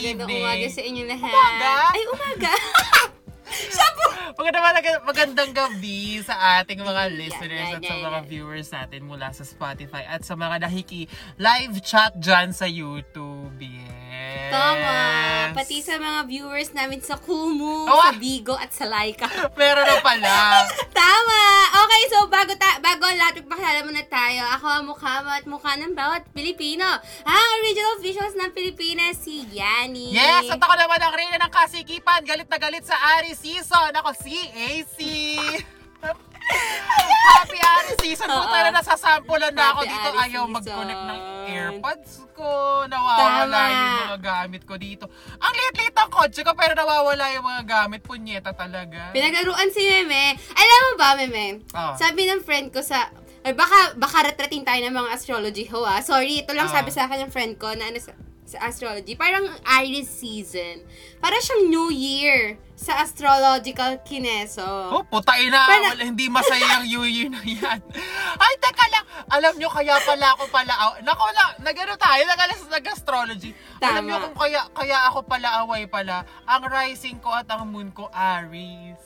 Magandang umaga sa inyo lahat. Umaga? Ay, umaga. Magandang, magandang gabi sa ating mga listeners yeah, at sa yeah, mga yeah. viewers natin mula sa Spotify at sa mga nakiki live chat dyan sa YouTube. Yes. Tama. Pati sa mga viewers namin sa Kumu, Oh, sa ah. Bigo at sa Laika. Meron na pala. Tama! Okay, so bago ta bago lahat, magpakilala muna tayo. Ako ang mukha mo at mukha ng bawat Pilipino. Ang original officials ng Pilipinas, si Yani. Yes, at ako naman ang reyna ng kasikipan. Galit na galit sa Ari season. Ako si AC. Happy Ari season po Oo. tayo. Nasasampulan na ako Happy dito. Ari Ayaw season. mag-connect ng AirPods ko. Nawawala Tama. yung mga gamit ko dito. Ang liit-liit ng kotse ko pero nawawala yung mga gamit. Punyeta talaga. Pinaglaruan si Meme. Alam mo ba, Meme? Ah. Sabi ng friend ko sa... Ay, baka, baka retrating tayo ng mga astrology ho, ah. Sorry, ito lang Ah. sabi sa akin ng friend ko na ano sa, sa astrology. Parang Aries season. Para siyang New Year sa astrological kineso. Oh, putain na. Para- Wala, hindi masaya yung New Year na yan. Ay, teka lang. Alam nyo, kaya pala ako pala... aw- Nako na, nagano tayo, nagalas nag-astrology. Alam nyo kung kaya, kaya ako pala away pala, ang rising ko at ang moon ko, Aries.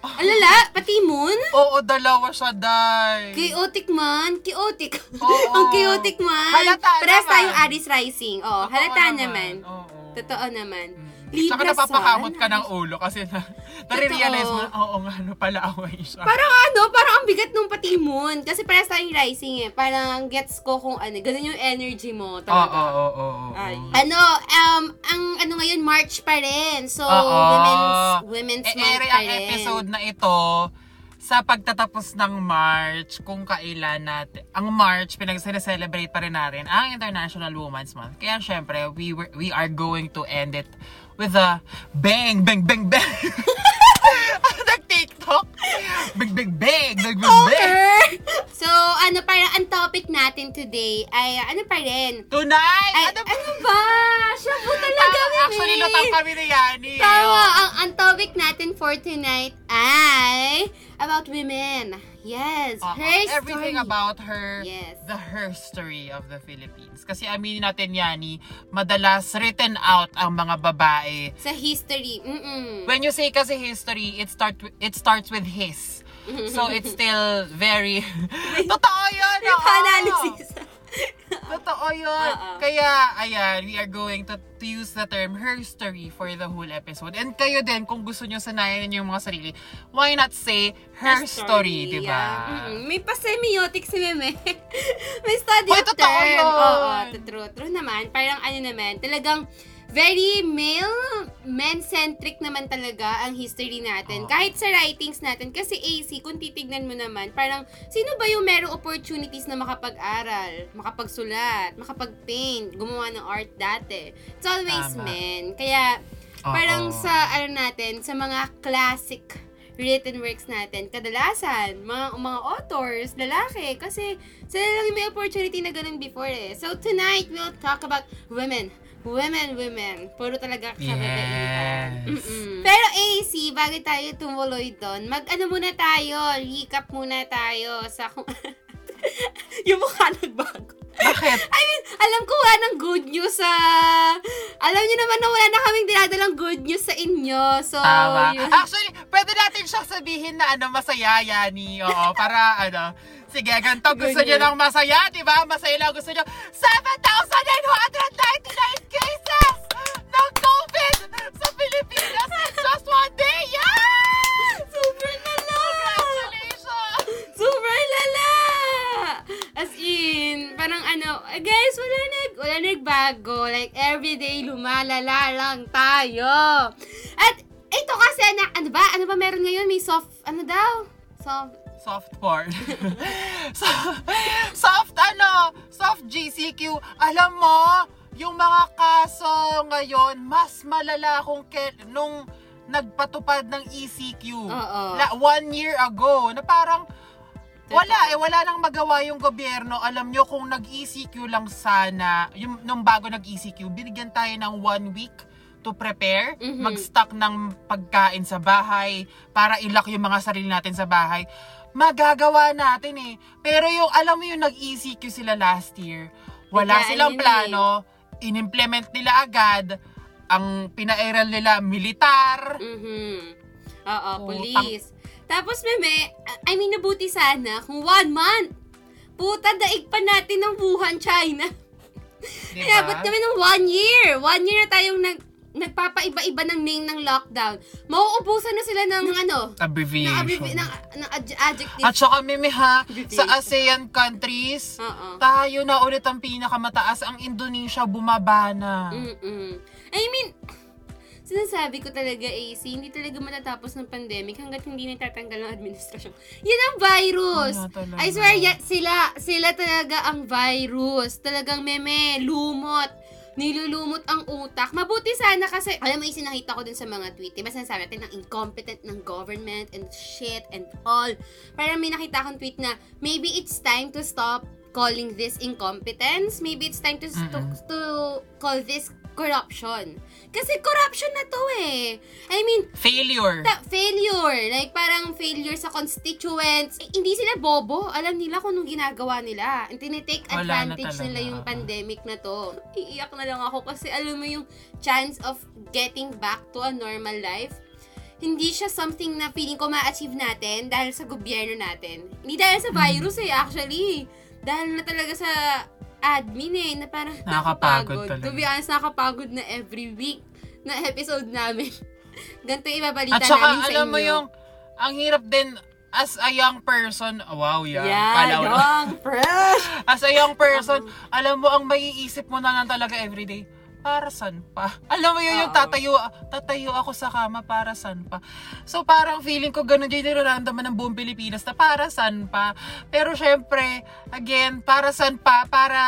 Alala, pati moon? Oo, dalawa siya, day. Chaotic man. Chaotic. Oo. Ang chaotic man. Halata Parehas naman. tayong Aries rising. Oh, Totoo halata naman. Oo. Totoo naman. Libra Tsaka napapakamot sun. ka ng ulo kasi na, nare-realize mo, oo nga, ano pala away siya. Parang ano, parang ang bigat nung pati moon. Kasi parehas tayong rising eh. Parang gets ko kung ano, ganun yung energy mo Oo, talaga. oo, oo, oo. Ay. Ano, um, ang ano ngayon, March pa rin. So, Oo. women's, women's E, month pa ang rin. episode na ito sa pagtatapos ng March, kung kailan natin, ang March, pinag-celebrate pa rin natin ang International Women's Month. Kaya syempre, we, were, we are going to end it with a bang, bang, bang, bang. Nag-TikTok. Bang, bang, bang, bang, bang, bang. Okay. So, ano, parang ang topic natin today ay, ano pa rin? Tonight! Ay, ano, ano ba? Siya po talaga, Ah, Mimi. Actually, lutang kami ni Yani. Tawa, ang, ang topic natin for tonight ay about women. Yes, Oo, her Uh-uh. everything story. about her, Yes. the her story of the Philippines. Kasi aminin natin yani, madalas written out ang mga babae. Sa history. Mm-mm. When you say kasi history, it start it starts with his. So it's still very Totoo 'yun. Oo. 'Yun. Oo. Kaya ayan, we are going to, to use the term her story for the whole episode. And kayo din kung gusto niyo sanayan yung mga sarili, why not say her story, 'di ba? yeah. Mm-mm. May pa-semiotic si Meme. May study Hoy, of term. Oo, true. True naman. Parang ano naman, talagang very male, men-centric naman talaga ang history natin. Oo. Kahit sa writings natin. Kasi AC, kung titignan mo naman, parang sino ba yung merong opportunities na makapag-aral, makapagsulat, makapag-paint, gumawa ng art dati? It's always Tama. men. Kaya, Oo. parang sa, ano natin, sa mga classic written works natin, kadalasan, mga, mga authors, lalaki, kasi sila lang may opportunity na ganun before eh. So tonight, we'll talk about women. Women, women. Puro talaga kababaihan. Yes. Mm-mm. Pero AC, bago tayo tumuloy doon, mag-ano muna tayo, recap muna tayo sa kung... yung mukha nagbago. Bakit? I mean, alam ko wala ng good news sa... Alam niyo naman na wala na kaming dinadalang good news sa inyo. So, Tama. yun. Actually, pwede natin siya sabihin na ano, masaya, Yani. Oo, para ano, sige, ganito gusto niyo Ganyan. ng masaya, di ba? Masaya lang gusto niyo. 7,999 cases ng COVID sa Pilipinas in just one day! Yeah! Super lala! Congratulations! Super lala! As in, parang ano, eh, guys, wala nag, wala nagbago. Like, everyday lumalala lang tayo. At, ito kasi, na, ano ba? Ano ba meron ngayon? May soft, ano daw? Soft, Soft porn. so, soft ano, soft GCQ. Alam mo, yung mga kaso ngayon, mas malala kung ke, nung nagpatupad ng ECQ. Oo. La, one year ago, na parang wala eh, wala nang magawa yung gobyerno. Alam nyo, kung nag-ECQ lang sana, yung, nung bago nag-ECQ, binigyan tayo ng one week to prepare, Mhm. mag-stock ng pagkain sa bahay, para ilock yung mga sarili natin sa bahay. Magagawa natin eh. Pero yung, alam mo yung nag-ECQ sila last year, wala Biglaan silang eh. plano, in-implement nila agad, ang pinairal nila, militar. Mhm. Oo, Oo, police. Tapos, meme, I mean, nabuti sana kung one month. Puta, daig pa natin ng Wuhan, China. Diba? Inabot kami ng one year. One year na tayong nag, nagpapaiba-iba ng name ng lockdown. Mauubusan na sila ng, ng ano, ng, Abbreviation. abrevi- ng, ng adj- adjective. At saka, Mimi ha, sa ASEAN countries, Oo. tayo na ulit ang pinakamataas. Ang Indonesia bumaba na. Mm-mm. I mean, sinasabi ko talaga, AC, hindi talaga matatapos ng pandemic hanggat hindi natatanggal ng administrasyon. Yan ang virus! I swear, ya- sila, sila talaga ang virus. Talagang meme, lumot. Nilulumot ang utak. Mabuti sana kasi, alam mo yung sinakita ko dun sa mga tweet, diba sinasabi natin ng incompetent ng government and shit and all. Parang may nakita akong tweet na, maybe it's time to stop calling this incompetence. Maybe it's time to, to, Mm-mm. to call this corruption. Kasi corruption na to eh. I mean, Failure. ta- failure. Like, parang failure sa constituents. Eh, hindi sila bobo. Alam nila kung anong ginagawa nila. And tinitake Wala na advantage talaga. nila yung pandemic na to. Iiyak na lang ako kasi alam mo yung chance of getting back to a normal life hindi siya something na feeling ko ma-achieve natin dahil sa gobyerno natin. Hindi dahil sa virus eh, actually. Dahil na talaga sa admin eh, na parang Nakakapagod talaga. To be honest, nakakapagod na every week na episode namin. Ganito yung ibabalita At saka, namin sa alam inyo. mo yung, ang hirap din, as a young person, wow, young. Yeah, Kala ko na- young, fresh. As a young person, alam mo, ang maiisip mo na lang talaga everyday, para san pa? Alam mo yun, yung Oo. tatayo, tatayo ako sa kama, para san pa? So, parang feeling ko ganun din nararamdaman ng buong Pilipinas na para san pa? Pero syempre, again, para san pa? Para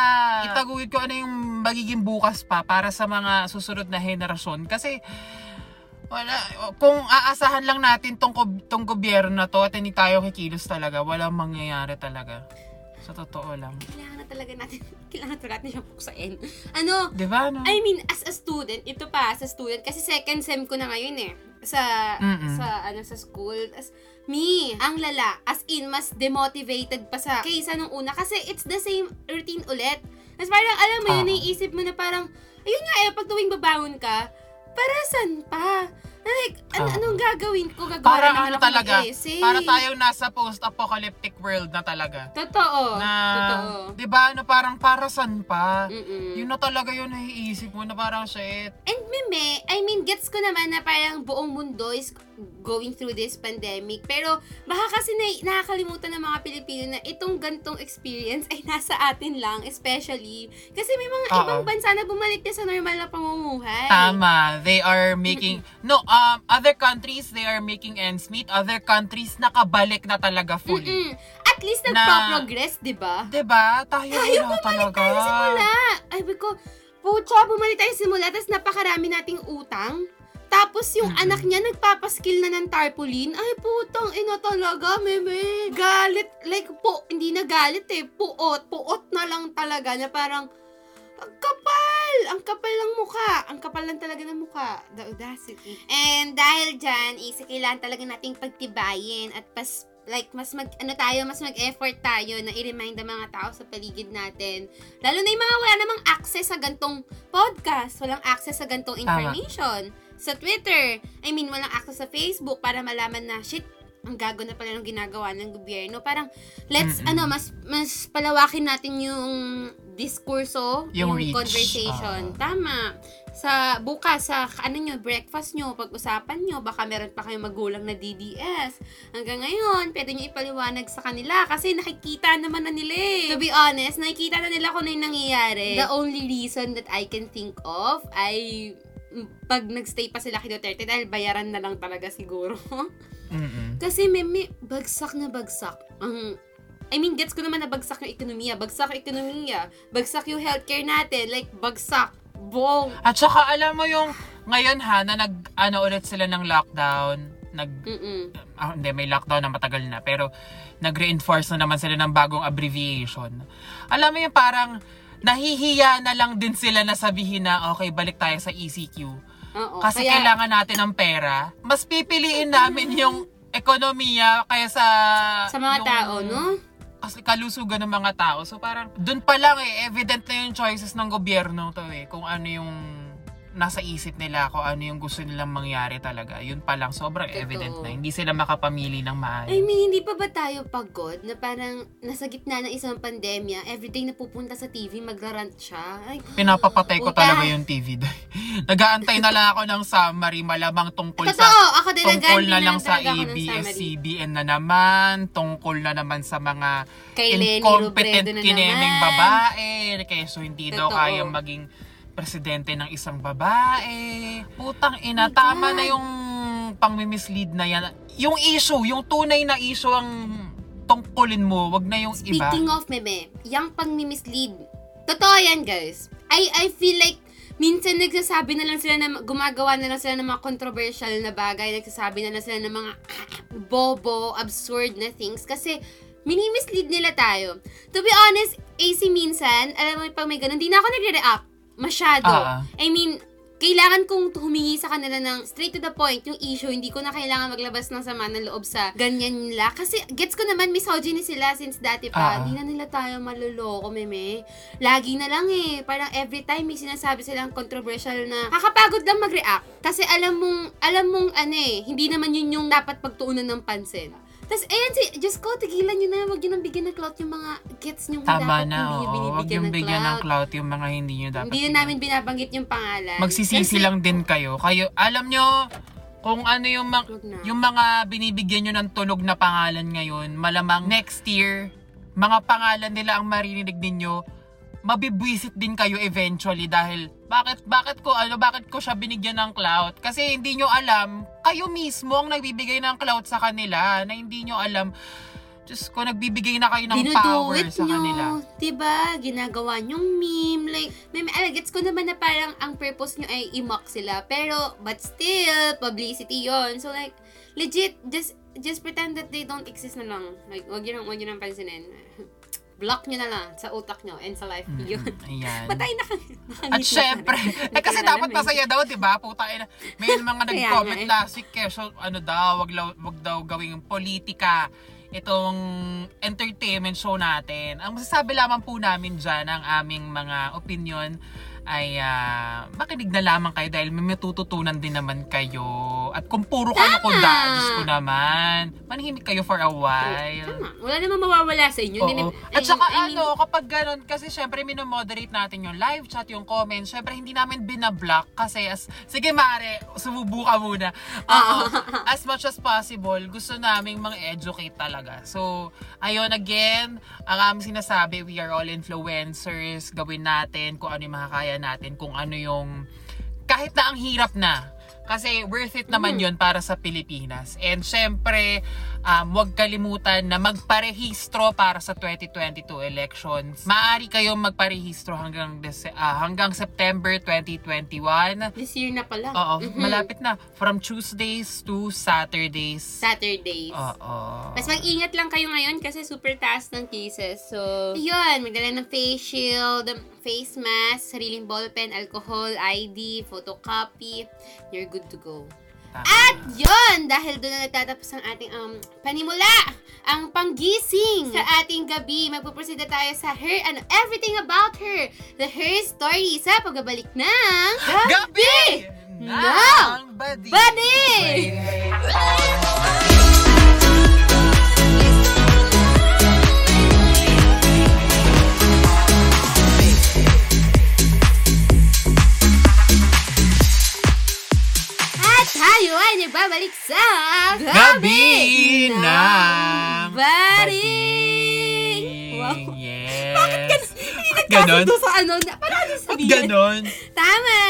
itaguhin ko ano yung magiging bukas pa para sa mga susunod na henerasyon. Kasi, wala, kung aasahan lang natin tong, tong gobyerno na to at hindi tayo kikilos talaga, walang mangyayari talaga. Sa totoo lang. Kailangan na talaga natin, kailangan talaga natin siyang puksain. Ano, Di ba, no? I mean, as a student, ito pa, as a student, kasi second sem ko na ngayon eh. Sa, Mm-mm. sa, ano, sa school. As, me, ang lala, as in, mas demotivated pa sa, kaysa nung una. Kasi it's the same routine ulit. As parang, alam mo yun, Oo. naiisip mo na parang, ayun nga eh, pag tuwing babangon ka, para saan pa? Like, an- Oo. anong gagawin ko? Gagawa Para ano ako ng talaga, essay. para tayong nasa post-apocalyptic world na talaga. Totoo. Na, Totoo. di ba, na parang para san pa? Mm-mm. Yun na talaga yun naiisip mo na parang shit. And meme, I mean, gets ko naman na parang buong mundo is going through this pandemic. Pero baka kasi na, nakakalimutan ng mga Pilipino na itong gantong experience ay nasa atin lang, especially. Kasi may mga Oo. ibang bansa na bumalik na sa normal na pamumuhay. Tama. They are making, no, um, other countries, they are making ends meet. Other countries, nakabalik na talaga fully. Mm-mm. At least Na- nagpa-progress, di ba? Di ba? Tayo, Tayo wala bumalik talaga. tayo simula. Ay, ko, pucha, bumalik tayo simula, tapos napakarami nating utang. Tapos yung anak niya nagpapaskill na ng tarpaulin. Ay, putang ina talaga, meme. Galit. Like, po, hindi na galit eh. Puot. Puot na lang talaga na parang, ang kapal! Ang kapal ng mukha. Ang kapal lang talaga ng mukha. The audacity. And dahil dyan, isa kailangan talaga nating pagtibayin at pas like mas mag ano tayo mas mag-effort tayo na i-remind ang mga tao sa paligid natin lalo na yung mga wala namang access sa gantong podcast walang access sa gantong information sa Twitter I mean walang access sa Facebook para malaman na shit ang gago na pala ng ginagawa ng gobyerno parang let's Mm-mm. ano mas mas palawakin natin yung diskurso Yung reach. conversation Oo. tama sa bukas sa ano nyo, breakfast nyo, pag-usapan nyo, baka meron pa kayong magulang na DDS. Hanggang ngayon, pwede nyo ipaliwanag sa kanila kasi nakikita naman na nila eh. To be honest, nakikita na nila kung ano yung nangyayari. The only reason that I can think of ay pag nagstay pa sila kay Duterte dahil bayaran na lang talaga siguro. Mm-mm. Kasi may, may bagsak na bagsak. Ang I mean, gets ko naman na bagsak yung ekonomiya. Bagsak yung ekonomiya. Bagsak yung healthcare natin. Like, bagsak. Bong. At saka alam mo yung ngayon ha, na nag, ano ulit sila ng lockdown, nag, Mm-mm. ah, hindi, may lockdown na matagal na, pero nag-reinforce na naman sila ng bagong abbreviation. Alam mo yung parang, nahihiya na lang din sila na sabihin na, okay, balik tayo sa ECQ. Oo. Kasi kaya, kailangan natin ng pera. Mas pipiliin namin yung ekonomiya kaya sa... sa mga yung- tao, no? Kasi kalusugan ng mga tao. So parang, dun pa lang eh, evident na yung choices ng gobyerno to eh. Kung ano yung nasa isip nila kung ano yung gusto nilang mangyari talaga. Yun pa lang, sobrang Totoo. evident na. Hindi sila makapamili ng maayos. I mean, hindi pa ba tayo pagod na parang nasa gitna ng isang pandemya, everyday na pupunta sa TV, magrarant siya? Ay, Pinapapatay ko talaga yung TV. Nagaantay na lang ako ng summary, malamang tungkol sa Totoo, ako din tungkol na lang sa. ABS-CBN na naman, tungkol na naman sa mga Kay incompetent na babae, kaysa hindi daw Totoo. kayang maging presidente ng isang babae. Putang ina, My tama na yung pang-mislead na yan. Yung issue, yung tunay na issue ang tungkulin mo, wag na yung iba. Speaking of meme, yung pang mislead Totoo yan, guys. I I feel like minsan nagsasabi na lang sila na gumagawa na lang sila ng mga controversial na bagay, nagsasabi na lang sila ng mga bobo, absurd na things kasi mini-mislead nila tayo. To be honest, AC minsan, alam mo pag may ganun, hindi na ako nagre-react masyado. Ah. I mean, kailangan kong humingi sa kanila ng straight to the point yung issue. Hindi ko na kailangan maglabas ng sama ng loob sa ganyan nila. Kasi gets ko naman misogyny sila since dati Ah. pa. Hindi na nila tayo maluloko, meme. Lagi na lang eh. Parang every time may sinasabi silang controversial na kakapagod lang mag-react. Kasi alam mong, alam mong ano eh, hindi naman yun yung dapat pagtuunan ng pansin. Tapos, ayan si, just ko, tigilan nyo na, wag nyo nang bigyan ng clout yung mga gets nyo Tama dapat na, hindi nyo oo. Wag binibigyan yung ng bigyan ng clout. clout yung mga hindi nyo dapat. Hindi bigyan. namin binabanggit yung pangalan. Magsisisi Kasi- lang din kayo. Kayo, alam nyo, kung ano yung, na. yung mga binibigyan nyo ng tunog na pangalan ngayon, malamang next year, mga pangalan nila ang maririnig ninyo, mabibwisit din kayo eventually dahil bakit bakit ko ano bakit ko siya binigyan ng clout kasi hindi nyo alam kayo mismo ang nagbibigay ng clout sa kanila na hindi nyo alam Diyos ko, nagbibigay na kayo ng power Dinuduit sa nyo, kanila. Diba? Ginagawa nyong meme. Like, may alagets ko naman na parang ang purpose nyo ay i-mock sila. Pero, but still, publicity yon So like, legit, just just pretend that they don't exist na lang. Like, wag yun, wag yun ang pansinin. Block nyo na lang sa utak nyo and sa life nyo. Yun. Ayan. Patay na kayo. At syempre, eh kasi dapat masaya daw, 'di ba? Puta ina. May mga nag-comment eh. last week eh, so ano daw, wag, wag daw gawing politika itong entertainment show natin. Ang masasabi lamang po namin dyan, ang aming mga opinion ay ah, makinig na lamang kayo dahil may matututunan din naman kayo. At kung puro kayo Tama. kunda, Diyos ko naman, manahimik kayo for a while. Tama. Wala namang mawawala sa inyo. Hindi Oo. na- At saka I mean, ano, kapag ganun, kasi syempre minomoderate natin yung live chat, yung comments, syempre hindi namin binablock kasi as, sige mare, sumubo ka muna. Oo. as much as possible, gusto naming mga educate talaga. So, ayun again, ang aming sinasabi, we are all influencers, gawin natin kung ano yung makakaya natin, kung ano yung, kahit na ang hirap na, kasi worth it naman yun para sa Pilipinas. And syempre, um, huwag kalimutan na magparehistro para sa 2022 elections. Maaari kayong magparehistro hanggang, Dece- ah, hanggang September 2021. this year na pala. Oo, Mhm. malapit na. From Tuesdays to Saturdays. Saturdays. Oo. Mas mag-ingat lang kayo ngayon kasi super taas ng cases. So, yun, magdala ng face shield, face mask, sariling ballpen, alcohol, ID, photocopy. You're good to go. Tama. At yun, dahil doon na nagtatapos ang ating um, panimula, ang panggising sa ating gabi. Magpuproceed na tayo sa her, ano, everything about her. The her story sa pagbabalik ng Gabi! ng Buddy! Buddy! At tayo ay nagbabalik sa Gabi ng Buddy! Wow. Yes. Bakit Ganon? Ganon? sa ano, na, parang ano sabihin? Ganon. Tama!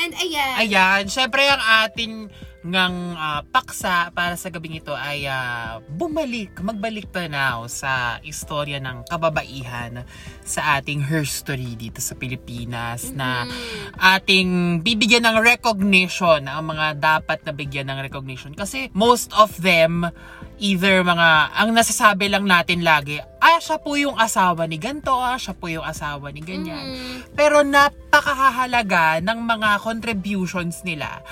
And ayan. Ayan, syempre ang ating ngang ah, paksa para sa gabing ito ay ah, bumalik, magbalik tanaw sa istorya ng kababaihan sa ating herstory dito sa Pilipinas na Mhm. ating bibigyan ng recognition ang mga dapat na bigyan ng recognition kasi most of them either mga ang nasasabi lang natin lagi ah siya po yung asawa ni ganto ah siya po yung asawa ni ganyan Mhm. pero napakahalaga ng mga contributions nila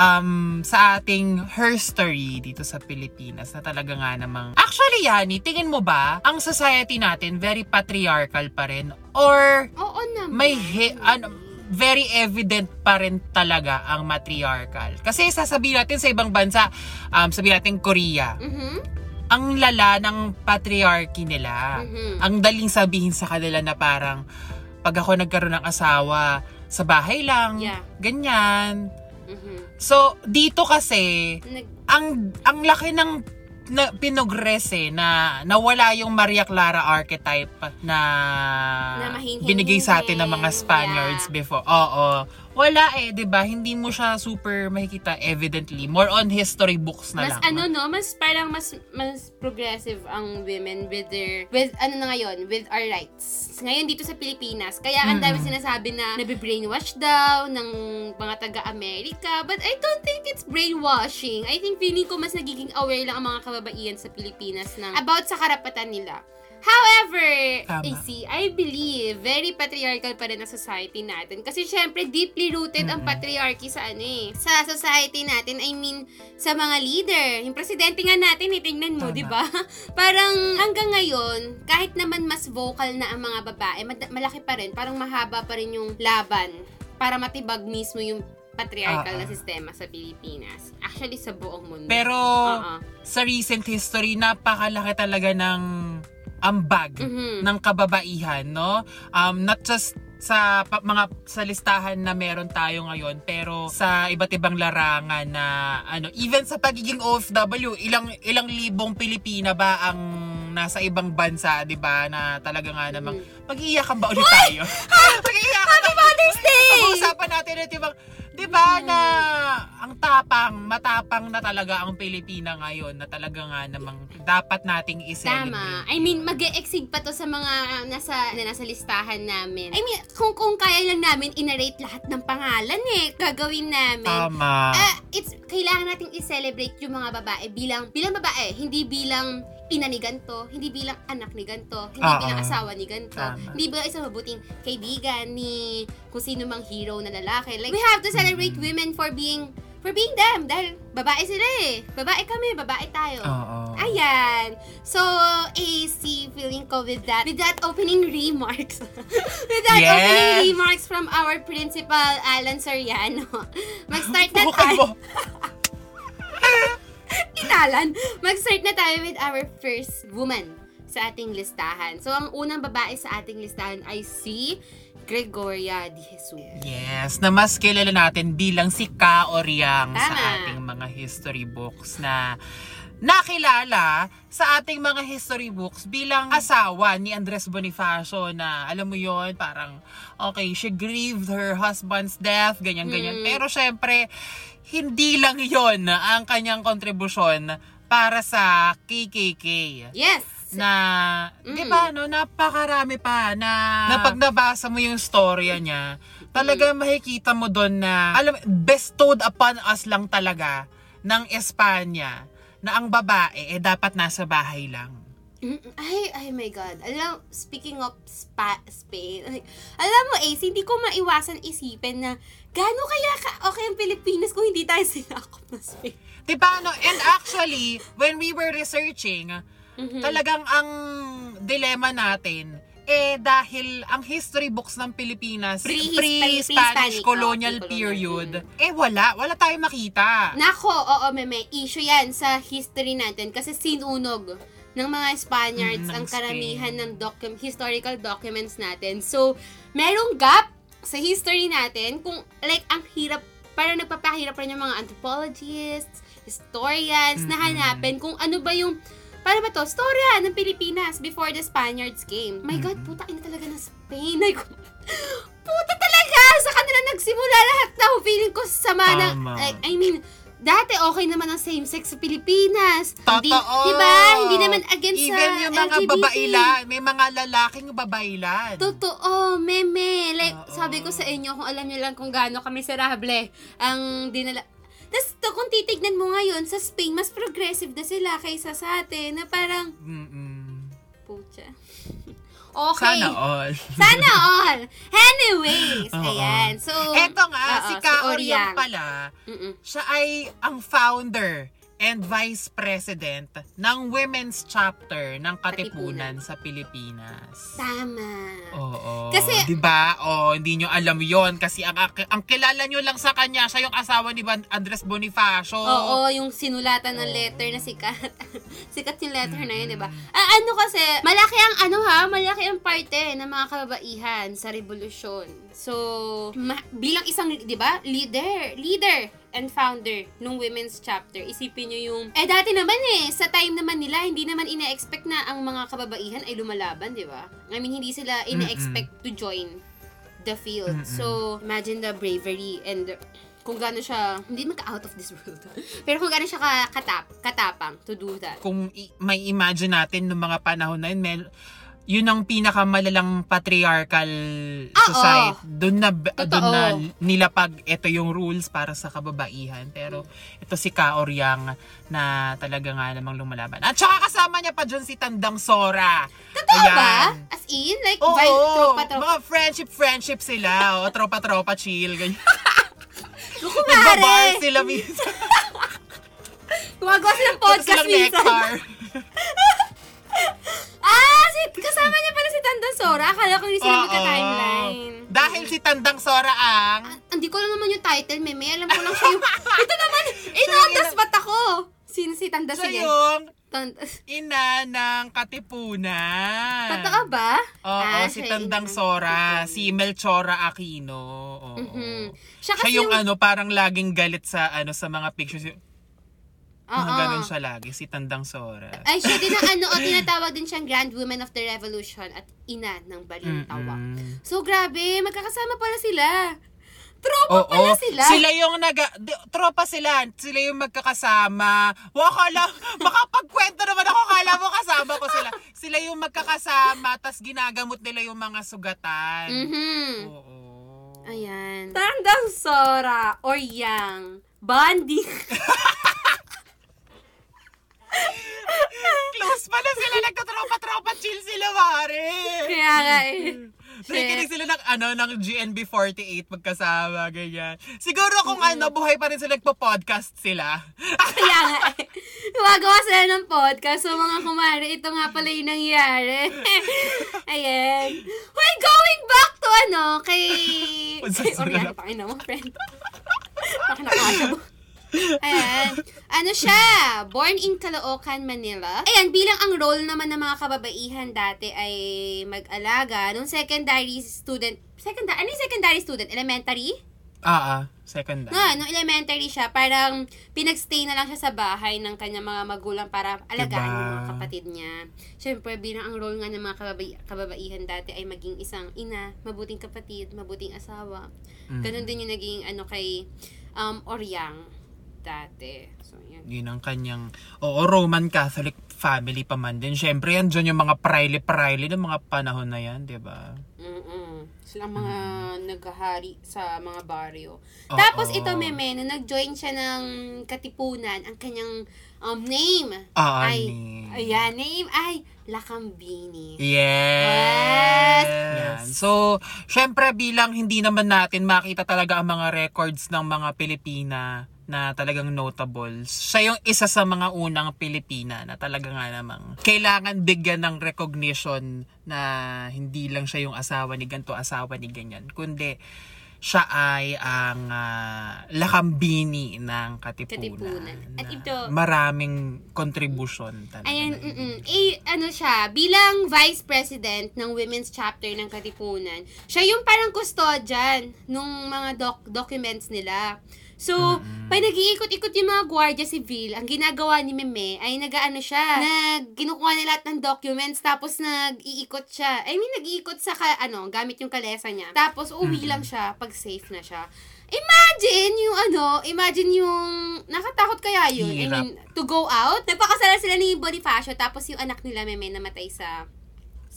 um, sa ating herstory dito sa Pilipinas na talaga nga namang... Actually, Yani, tingin mo ba ang society natin very patriarchal pa rin? Or Oo naman. may he, ano, very evident pa rin talaga ang matriarchal. Kasi sasabihin natin sa ibang bansa, um, sabihin natin Korea, Mhm. ang lala ng patriarchy nila. Mhm. Ang daling sabihin sa kanila na parang, pag ako nagkaroon ng asawa, sa bahay lang, Yeah. ganyan. Mhm. So, dito kasi, Nag- ang ang laki ng na, pinogress eh, na nawala yung Maria Clara archetype na, Na binigay sa atin ng mga Spaniards Yeah. before. Oo. Wala eh, 'di ba? Hindi mo siya super makikita evidently. More on history books na mas lang. ano no, mas parang mas mas progressive ang women with their with ano na ngayon, with our rights. Ngayon dito sa Pilipinas, kaya ang dami sinasabi na nabe-brainwash daw ng mga taga-Amerika, but I don't think it's brainwashing. I think feeling ko mas nagiging aware lang ang mga kababaihan sa Pilipinas ng about sa karapatan nila. However, Tama. AC, I believe very patriarchal pa rin ang society natin. Kasi syempre, deeply rooted ang Mm-mm. patriarchy sa ano eh. Sa society natin, I mean, sa mga leader. Yung presidente nga natin, eh, tingnan mo, di ba? Parang hanggang ngayon, kahit naman mas vocal na ang mga babae, mad- malaki pa rin, parang mahaba pa rin yung laban para matibag mismo yung patriarchal Ah, na ah. sistema sa Pilipinas. Actually, sa buong mundo. Pero Oo. sa recent history, napakalaki talaga ng ambag Mhm. ng kababaihan, no? Um, not just sa pa- mga sa listahan na meron tayo ngayon pero sa iba't ibang larangan na ano even sa pagiging OFW ilang ilang libong Pilipina ba ang nasa ibang bansa 'di ba na talaga nga namang Mhm. mag-iiyakan ba ulit tayo mag-iiyakan Happy Mother's Day! pag-uusapan natin ito ibang 'di ba na ang tapang matapang na talaga ang Pilipina ngayon na talaga nga namang dapat nating i-celebrate Tama. I mean, mag exceed pa to sa mga nasa, na nasa listahan namin. I mean, kung, kung kaya lang namin inarate lahat ng pangalan eh, gagawin namin. tama Ah, it's kailangan nating i-celebrate yung mga babae bilang bilang babae, hindi bilang ina ni ganto, hindi bilang anak ni ganto, hindi Oo. bilang asawa ni ganto, Tama. hindi bilang isang mabuting kaibigan ni kung sino mang hero na lalaki. Like we have to celebrate Mm-hmm. women for being for being them dahil babae sila eh. Babae kami, babae tayo. Oo. Ayan. So, AC, feeling ko with that, with that opening remarks, with that Yes. opening remarks from our principal, Alan Soriano, mag-start na tayo. mo. Inalan, mag-start na tayo with our first woman sa ating listahan. So, ang unang babae sa ating listahan ay si Gregoria de Jesus. Yes, na mas kilala natin bilang si Ka Oriang sa ating mga history books na nakilala sa ating mga history books bilang asawa ni Andres Bonifacio na alam mo yon parang okay, she grieved her husband's death, ganyan-ganyan. Mm. Pero syempre, hindi lang yon ang kanyang kontribusyon para sa KKK Yes! na, Mm. di ba, no, napakarami pa na, na pag nabasa mo yung storya niya, talaga makikita mo doon na, alam, bestowed upon us lang talaga ng Espanya na ang babae eh dapat nasa bahay lang. Mm, Ay, ay my God. Alam, speaking of spa, Spain, like, alam mo, Ace, hindi ko maiwasan isipin na gaano kaya ka okay ang Pilipinas kung hindi tayo sinakop na Spain. Di ba, no? And actually, when we were researching, Mhm. talagang ang dilemma natin, eh dahil ang history books ng Pilipinas, pre-Spanish pre-Hispanic, colonial oh, period, eh wala, wala tayong makita. Nako, oo, meme, issue yan sa history natin kasi sinunog ng mga Spaniards Mm, ng ang karamihan ng docu- historical documents natin. So, merong gap sa history natin kung like ang hirap parang nagpapahirap rin yung mga anthropologists, historians, na Mm-mm. hanapin kung ano ba yung para ba to? Storya ng Pilipinas before the Spaniards came. My God, puta ina talaga ng Spain. Like, puta talaga! Sa kanila nagsimula lahat na feeling ko sama na. Tama. Like, I mean, dati okay naman ang same-sex sa Pilipinas. Hindi, Totoo. di ba? Hindi naman against Even sa yung mga LGBT. babailan, may mga lalaking babailan. Totoo, meme. Like, Oo. sabi ko sa inyo, kung alam niyo lang kung gaano kami serable, ang dinala... Tapos, to, kung titignan mo ngayon, sa Spain, mas progressive na sila kaysa sa atin, na parang, Mm-mm. pucha. Okay. Sana all. Sana all. Anyways, Oo. ayan. So, Eto nga, oo, si Ka Oriang. Oriang pala, Mm-mm. siya ay ang founder and Vice President ng Women's Chapter ng Katipunan, sa Pilipinas. Tama. Oo. Kasi- 'di ba? Oh, hindi nyo alam 'yon kasi ang, ang kilala nyo lang sa kanya, siya yung asawa ni Andres Bonifacio. Oo, yung sinulatan ng letter na sikat. sikat yung letter na yun, di ba? Ah, ano kasi, malaki ang ano ha, malaki ang parte ng mga kababaihan sa revolusyon. So, ma- bilang isang, di ba, leader, leader and founder ng women's chapter, isipin nyo yung, eh dati naman eh, sa time naman nila, hindi naman ina-expect na ang mga kababaihan ay lumalaban, di ba? I mean, hindi sila ina-expect to join the field. So, imagine the bravery and kung gaano siya, hindi magka out of this world. Pero kung gaano siya ka- katap, katapang to do that. Kung i- may imagine natin noong mga panahon na yun, may, yun ang pinakamalalang patriarchal Ah, society. Doon na doon na nilapag ito yung rules para sa kababaihan. Pero ito si Kaoryang na talaga nga namang lumalaban. At saka kasama niya pa dyan si Tandang Sora. Totoo Ayan. ba? As in? Like, Oo, vibe, tropa, tropa. mga friendship-friendship sila. O, tropa-tropa, chill. Ganyan. Nagbabar sila minsan. Gumagawa silang podcast silang minsan. Ah, si, kasama niya pala si Tanda Sora. Akala ko hindi sila Oo. magka-timeline. Dahil si Tandang Sora ang... Ah, hindi ko lang naman yung title, meme. Alam ko lang siya yung... Ito naman, inotas ba't ako? Sino si Tanda? Siya Sige. yung Tanda. ina ng Katipunan. Totoo ba? Oo, Ah, si siya Tandang Sora, si Melchora Aquino. Oo. Mhm. Siya Siya kasi yung, yung... ano, parang laging galit sa ano sa mga pictures. Yung, Mga ganun siya lagi, si Tandang Sora. Ay, siya din ang ano, o tinatawag din siyang Grand Woman of the Revolution at ina ng Balintawak. Mm-mm. So, grabe, magkakasama pala sila. Tropa Oo, pala sila. sila yung naga, di, tropa sila, sila yung magkakasama. Wa kala, makapagkwento naman ako, kala mo kasama ko sila. Sila yung magkakasama, tas ginagamot nila yung mga sugatan. Mhm. Oo. Ayan. Tandang Sora or Yang. Bonding. Close pala sila, nagkatropa-tropa, chill sila, mare. Kaya nga eh. Nakikinig sila ng, ano, ng GNB48 magkasama, ganyan. Siguro kung Mm-hmm. ano, buhay pa rin sila, nagpo-podcast sila. Kaya nga eh. Gumagawa sila ng podcast. So mga kumare, ito nga pala yung nangyayari. Ayan. We're going back to ano, kay... Kay? Oriana, pakina mo, friend. Nakasya mo. Ayan. Ano siya? Born in Caloocan, Manila. Ayan, bilang ang role naman ng mga kababaihan dati ay mag-alaga nung secondary student. Secondary, ano yung secondary student? Elementary? Ah, ah, second No, nung elementary siya, parang pinagstay na lang siya sa bahay ng kanyang mga magulang para alagaan Diba? yung mga kapatid niya. Siyempre, bilang ang role nga ng mga kababay- kababaihan dati ay maging isang ina, mabuting kapatid, mabuting asawa. Mm. Ganon din yung naging ano kay um, Oryang dati. So, yun. Yun ang kanyang, oo, Roman Catholic family pa man din. Siyempre, yan dyan yung mga praile-praile ng mga panahon na yan, di ba? Mm-mm. Silang mga naghahari sa mga baryo. Oo. Tapos ito, Meme, nung nag-join siya ng Katipunan, ang kanyang um, name Ah, ay, ni- ayan, name ay Lakambini. Yes! Yes! Yan. So, syempre bilang hindi naman natin makita talaga ang mga records ng mga Pilipina na talagang notable. Siya yung isa sa mga unang Pilipina na talaga nga namang kailangan bigyan ng recognition na hindi lang siya yung asawa ni ganto, asawa ni ganyan, kundi siya ay ang ah, lakambini ng Katipunan. Katipunan. At ito- maraming contribution talaga. Ayan, na mm eh, ano siya, bilang vice president ng women's chapter ng Katipunan, siya yung parang custodian nung mga doc- documents nila. So, pag nag-iikot-ikot yung mga gwardiya civil, ang ginagawa ni Meme ay nag-ano siya, nag kinukuha nila lahat ng documents, tapos nag-iikot siya. I mean, nag-iikot sa, ka, ano, gamit yung kalesa niya. Tapos, uwi lang siya pag safe na siya. Imagine yung ano, imagine yung, nakatakot kaya yun. I Hirap. mean, to go out. Nagpakasala sila ni Bonifacio, tapos yung anak nila, Meme, namatay sa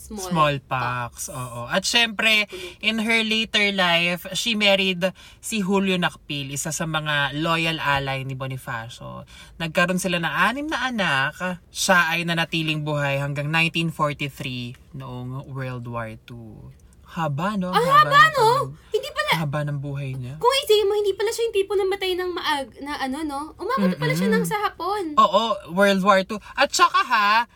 small, Smallpox, oo. At syempre, in her later life, she married si Julio Nakpil, isa sa mga loyal ally ni Bonifacio. Nagkaroon sila ng anim na anak. Siya ay nanatiling buhay hanggang 1943 noong World War II. Haba, no? Ang haba, ng- no? Hindi pala, Haba ng buhay niya. kung isipin mo, hindi pala siya yung tipo na matay ng maag, na ano, no? Umabot pala siya ng sa hapon. Oo, World War II. At saka ha,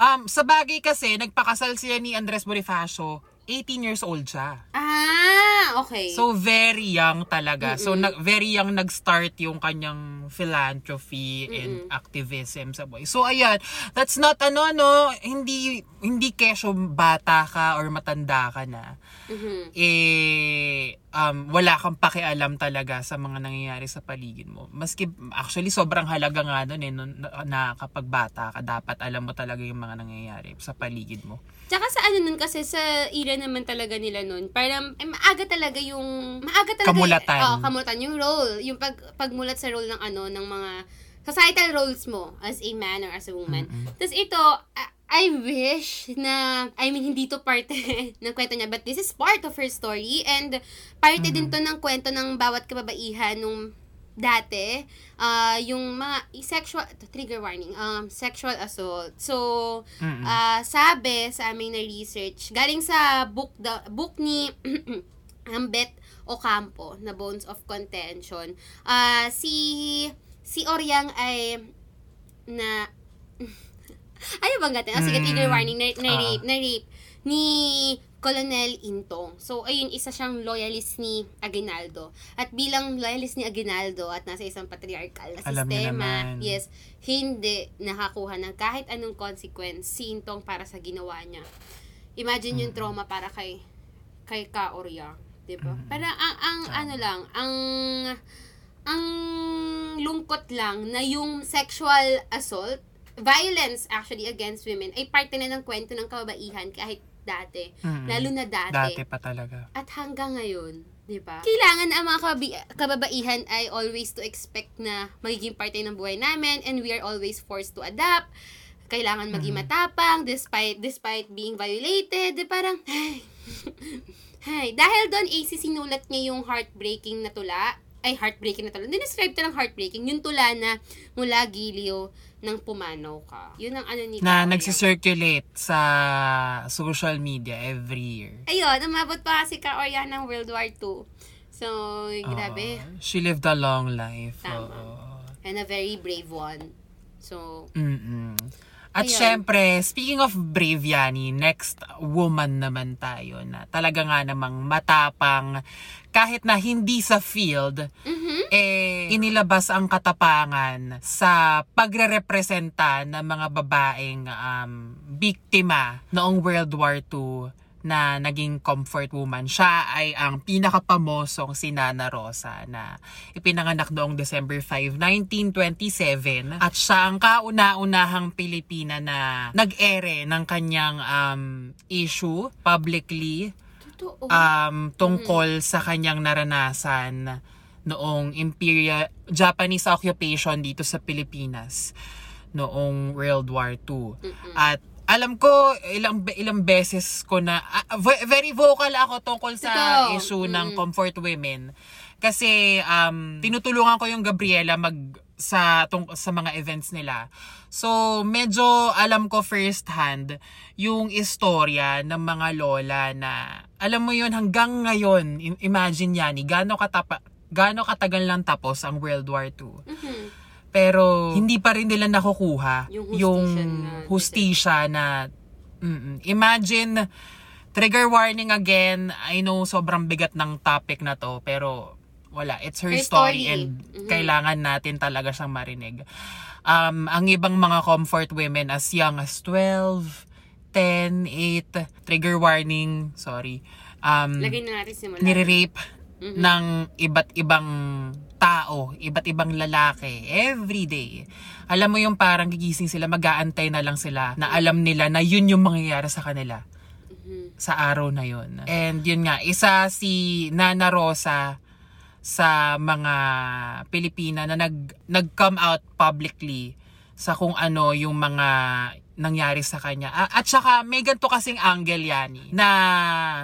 um, sa bagay kasi, nagpakasal siya ni Andres Bonifacio, 18 years old siya. Ah, okay. So, very young talaga. So, na, very young nag-start yung kanyang philanthropy and activism sa buhay. So, ayan. That's not, ano, ano, hindi, hindi kesyo bata ka or matanda ka na. Mhm. Eh, um, wala kang pakialam talaga sa mga nangyayari sa paligid mo. Maski, actually, sobrang halaga nga nun eh, nun- na, na kapag bata ka, dapat alam mo talaga yung mga nangyayari sa paligid mo. Tsaka sa ano nun kasi sa era naman talaga nila nun, parang eh, maaga talaga yung maaga talaga Kamulatan. Oh, kamulatan yung role, yung pag pagmulat sa role ng ano ng mga societal roles mo as a man or as a woman. Tapos ito I- I wish na I mean hindi to parte ng kwento niya but this is part of her story and parte din to ng kwento ng bawat kababaihan nung dati, ah yung mga sexual, trigger warning, um, sexual assault. So, Mm-mm. ah sabi sa aming na-research, galing sa book, the, book ni Ambet Ocampo na Bones of Contention. Ah si, si Oryang ay na, ayaw bang gatin? Oh, sige, Mm. trigger warning, na, na, Ah. rape, na rape ni Colonel Intong. So, ayun, isa siyang loyalist ni Aguinaldo. At bilang loyalist ni Aguinaldo at nasa isang patriarchal na Alam sistema, yes, hindi nakakuha ng kahit anong consequence si Intong para sa ginawa niya. Imagine yung trauma para kay kay Ka Orya, 'di ba? Parang ang ang ano lang, ang ang lungkot lang na yung sexual assault, violence actually against women ay parte na ng kwento ng kababaihan kahit dati. Mm-mm. Lalo na dati. Dati pa talaga. At hanggang ngayon, di ba? Kailangan ang mga kababi- kababaihan ay always to expect na magiging parte ng buhay namin and we are always forced to adapt. Kailangan maging matapang despite despite being violated. Di parang, ay, ay, dahil doon, AC sinulat niya yung heartbreaking na tula. Ay, heartbreaking na tula. Dinescribe ta ng heartbreaking. Yung tula na mula giliw ng pumanaw ka. Yun ang ano ni Na Kaoya. nagsisirculate sa social media every year. Ayun, umabot pa kasi ka Orya ng World War II. So, grabe. Oo. she lived a long life. Tama. Oo. And a very brave one. So, Mm-mm. At Ayun. syempre, speaking of brave Yani, next woman naman tayo na talaga nga namang matapang kahit na hindi sa field, mhm. eh, inilabas ang katapangan sa pagre-representa ng mga babaeng um, biktima noong World War II na naging comfort woman. Siya ay ang pinakapamosong si Nana Rosa na ipinanganak noong December 5, 1927. At siya ang kauna-unahang Pilipina na nag-ere ng kanyang um, issue publicly um, tungkol sa kanyang naranasan noong imperial Japanese occupation dito sa Pilipinas noong World War II. At alam ko ilang ilang beses ko na ve- very vocal ako tungkol sa Totoo. issue ng Mm. comfort women kasi um tinutulungan ko yung Gabriela mag sa tung, sa mga events nila. So medyo alam ko first hand yung istorya ng mga lola na alam mo yun hanggang ngayon im- imagine yani gaano katapa gaano katagal lang tapos ang World War II. Mhm. Pero hindi pa rin nila nakukuha Yung yung hustisya na- hustisya na mm, imagine trigger warning again. I know sobrang bigat ng topic na to pero wala, it's her, Her story, story. and Mhm. kailangan natin talaga siyang marinig. Um, ang ibang mga comfort women as young as 12, 10, 8, trigger warning, sorry. Um, Lagay na natin simula. nire-rape Mhm. ng iba't ibang tao, iba't ibang lalaki every day. Alam mo yung parang gigising sila, mag-aantay na lang sila na alam nila na yun yung mangyayari sa kanila Mhm. sa araw na yun. And yun nga, isa si Nana Rosa sa mga Pilipina na nag nag-come out publicly sa kung ano yung mga nangyari sa kanya. At saka may ganito kasing angle yani na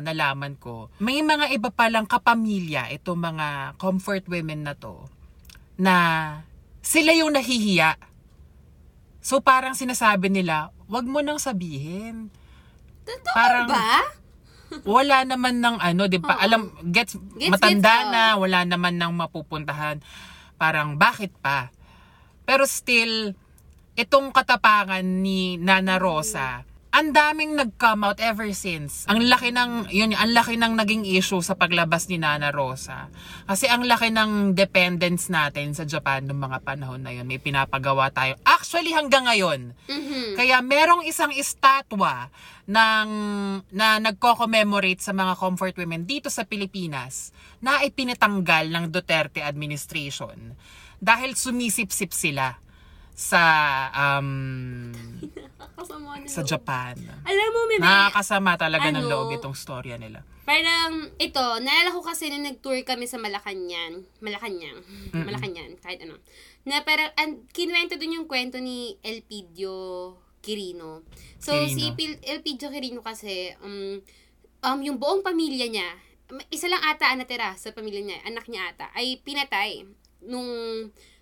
nalaman ko. May mga iba palang kapamilya itong mga comfort women na to na sila yung nahihiya. So parang sinasabi nila, wag mo nang sabihin. Totoo Parang- ba? wala naman ng ano, 'di ba? Oo. Alam gets, Gets, matanda gets, na, wala naman ng mapupuntahan. Parang bakit pa? Pero still itong katapangan ni Nana Rosa, ang daming nag-come out ever since. Ang laki ng yun, ang laki ng naging issue sa paglabas ni Nana Rosa. Kasi ang laki ng dependence natin sa Japan noong mga panahon na yun. May pinapagawa tayo. Actually hanggang ngayon, Mhm. kaya merong isang estatwa ng, na nagko-commemorate sa mga comfort women dito sa Pilipinas na ipinatanggal ng Duterte administration dahil sumisip-sip sila sa um, sa. Japan. Alam mo, may, Nakakasama talaga ng ano, loob itong storya nila. Parang, ito, naalala ko kasi nung nag-tour kami sa Malacanang, Malacanang, Malacanang, kahit ano, na parang, an, kinuwento dun yung kwento ni Elpidio Quirino. So, Quirino. si Pil- Elpidio Quirino kasi, um, um, yung buong pamilya niya, isa lang ata ang natira sa pamilya niya, anak niya ata, ay pinatay nung,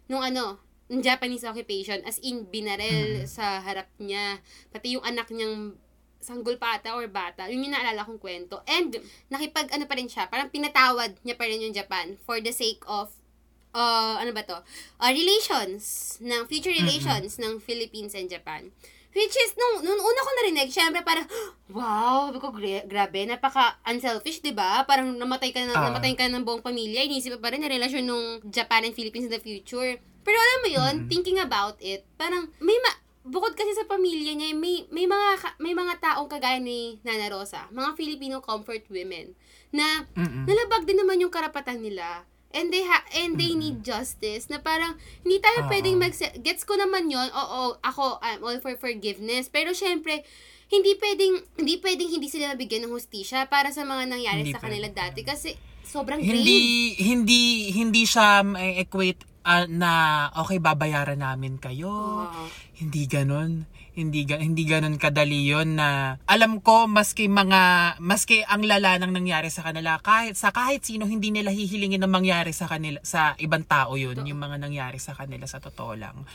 nung ano, Japanese occupation, as in, binarel sa harap niya, pati yung anak niyang sanggol pa ata or bata. Yun yung naalala kong kwento. And, nakipag, ano pa rin siya, parang pinatawad niya pa rin yung Japan for the sake of, uh, ano ba to? Uh, relations, ng future relations ng Philippines and Japan. Which is, nung, nung una ko narinig, syempre parang, wow, sabi ko, gra- grabe, napaka-unselfish, di ba? Parang namatay ka na, Ah. namatay ka ng buong pamilya, inisip pa rin na relasyon ng Japan and Philippines in the future. Pero alam mo yon thinking about it, parang, may ma- bukod kasi sa pamilya niya, may, may mga, may mga taong kagaya ni Nana Rosa, mga Filipino comfort women, na Mm-mm. nalabag din naman yung karapatan nila. And they ha and they need justice na parang hindi tayo Oo. pwedeng mag gets ko naman yon. Oo, ako I'm all for forgiveness. Pero syempre hindi pwedeng hindi pwedeng hindi sila nabigyan ng hustisya para sa mga nangyari Hindi sa kanila pwede. dati kasi sobrang grave. Hindi hindi hindi siya may equate ah, na okay babayaran namin kayo. Oo. Hindi ganon. Hindi ga, hindi ganon kadali 'yon na alam ko maski mga maski ang lala ng nangyari sa kanila kahit sa kahit sino hindi nila hihilingin na mangyari sa kanila sa ibang tao 'yun, yung mga nangyari sa kanila sa totoo lang.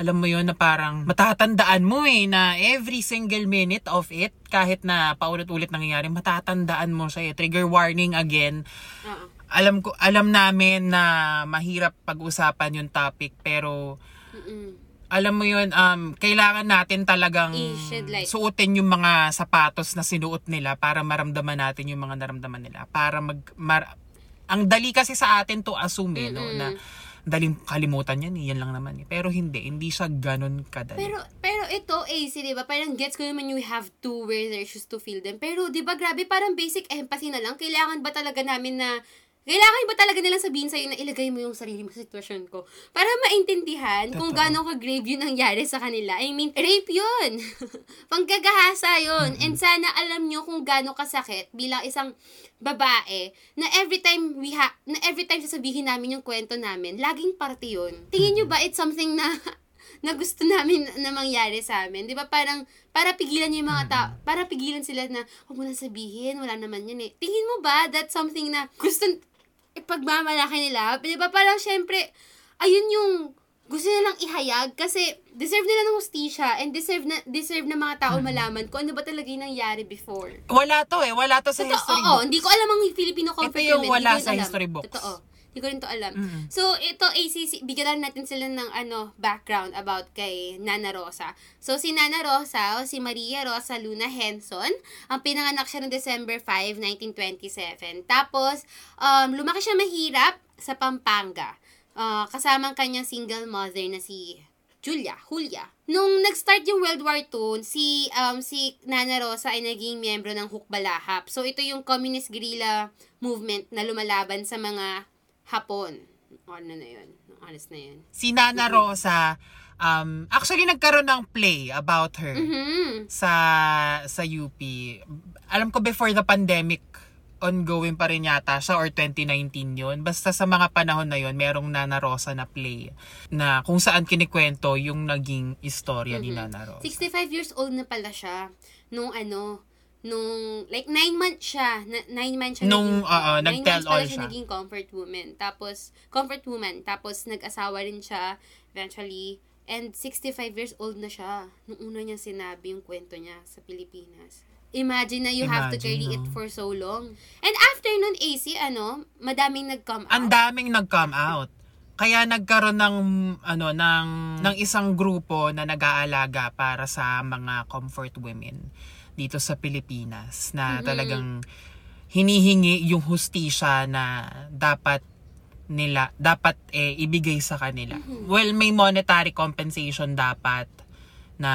Alam mo 'yon na parang matatandaan mo eh na every single minute of it kahit na paulit-ulit nangyayari matatandaan mo siya eh. Trigger warning again Oo. Alam ko alam namin na mahirap pag-usapan yung topic pero Mm-mm. alam mo yun um kailangan natin talagang I-shed light. suotin yung mga sapatos na sinuot nila para maramdaman natin yung mga naramdaman nila para mag mar- ang dali kasi sa atin to assume eh, no, na daling kalimutan yan eh, yan lang naman eh. Pero hindi, hindi siya ganun kadali. Pero pero ito AC, 'di ba? Parang gets ko naman you have to wear their shoes to feel them. Pero 'di ba grabe parang basic empathy na lang. Kailangan ba talaga namin na kailangan ba talaga nilang sabihin sa'yo na ilagay mo yung sarili mo sa sitwasyon ko? Para maintindihan kung Totoo. gaano ka-grave yun nangyari sa kanila. I mean, rape yun. Panggagahasa yun. And sana alam nyo kung gaano kasakit bilang isang babae na every time we ha na every time sasabihin namin yung kwento namin, laging parte yun. Tingin nyo ba it's something na na gusto namin na mangyari sa amin. 'Di ba? Parang para pigilan yung mga tao, para pigilan sila na huwag mo na sabihin, wala naman yun eh. Tingin mo ba that's something na gusto ipagmamalaki nila? 'Di ba? Parang syempre ayun yung gusto nilang ihayag kasi deserve nila ng hustisya and deserve na deserve na mga tao malaman kung ano ba talaga yung nangyari before. Wala to eh, wala to sa Totoo, history oo, book. hindi ko alam ang Filipino comfort yung women, wala sa history books. Totoo. Hindi ko rin to alam. Mm-mm. So, ito, ACC, bigyan natin sila ng ano, background about kay Nana Rosa. So, si Nana Rosa, o si Maria Rosa Luna Henson, ang pinanganak siya noong December 5, 1927. Tapos, um, lumaki siya mahirap sa Pampanga. Uh, kasama ang kanyang single mother na si Julia, Julia. Nung nag-start yung World War II, si um si Nana Rosa ay naging miyembro ng Hukbalahap. So ito yung communist guerrilla movement na lumalaban sa mga Hapon. Ano na yun? Honest na yun. Si Nana Rosa, um, actually nagkaroon ng play about her Mhm. sa sa UP. Alam ko before the pandemic, ongoing pa rin yata siya or 2019 yun. Basta sa mga panahon na yun, merong Nana Rosa na play na kung saan kinikwento yung naging istorya ni Nana Rosa. 65 years old na pala siya nung ano, nung, like, 9 months siya. Na, 9 months siya Nung, naging, oo, nine nag-tell all siya siya. naging comfort woman. Tapos, comfort woman. Tapos, nag-asawa rin siya eventually. And 65 years old na siya nung una niya sinabi yung kwento niya sa Pilipinas. Imagine na you have to Imagine, carry it no? for so long. And after nun, AC, ano, madaming nag-come out. Ang daming nag-come out. Kaya nagkaroon ng ano ng ng isang grupo na nag-aalaga para sa mga comfort women dito sa Pilipinas na talagang hinihingi yung hustisya na dapat nila dapat eh, ibigay sa kanila. Well, may monetary compensation dapat na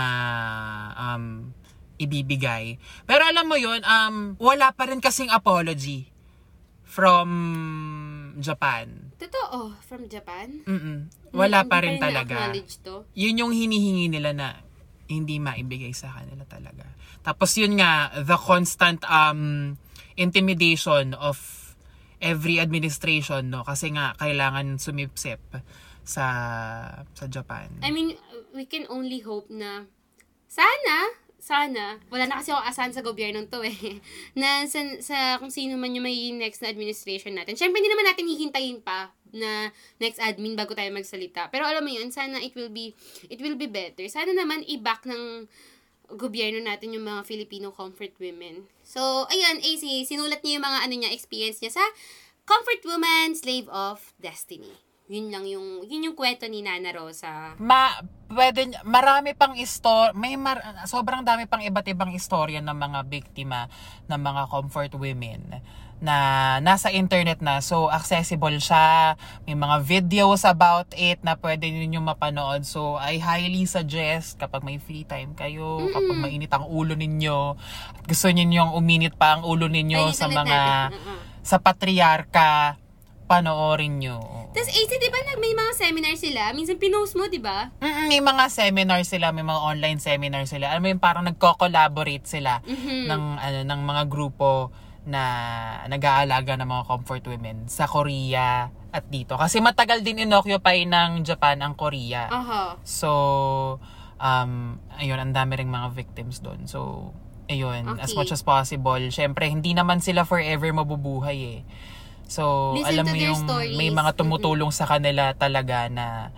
um ibibigay. Pero alam mo 'yun, um wala pa rin kasing apology from Japan. Totoo, from Japan. Mm-mm. Wala pa rin talaga. to. Yun yung hinihingi nila na hindi maibigay sa kanila talaga. Tapos yun nga, the constant um intimidation of every administration, no? Kasi nga, kailangan sumipsip sa sa Japan. I mean, we can only hope na sana, sana, wala na kasi ako asahan sa gobyernong to eh, na sa, sa kung sino man yung may next na administration natin. Siyempre, hindi naman natin hihintayin pa na next admin bago tayo magsalita. Pero alam mo yun, sana it will be, it will be better. Sana naman i-back ng gobyerno natin yung mga Filipino comfort women. So, ayun, AC, sinulat niya yung mga ano niya, experience niya sa Comfort Woman, Slave of Destiny. Yun lang yung, yun yung kwento ni Nana Rosa. Ma, pwede, marami pang istor, may mar, sobrang dami pang iba't ibang istorya ng mga biktima ng mga comfort women na nasa internet na. So, accessible siya. May mga videos about it na pwede ninyo mapanood. So, I highly suggest kapag may free time kayo, kapag mainit ang ulo ninyo, at gusto ninyong uminit pa ang ulo ninyo Ayun, sa mga. Oo. sa patriarka, panoorin nyo. Tapos, AC, di ba nag may mga seminar sila? Minsan pinost mo, di ba? Mm, may mga seminar sila, may mga online seminar sila. Alam mo yung parang nagko-collaborate sila Mhm. ng ano ng mga grupo na nag-aalaga ng mga comfort women sa Korea at dito. Kasi matagal din inoccupy ng Japan ang Korea. Aha. So, um, ayun, ang dami ring mga victims doon. So, ayun, as Okay. much as possible. Syempre, hindi naman sila forever mabubuhay eh. So, Listen alam mo yung stories. may mga tumutulong sa kanila talaga na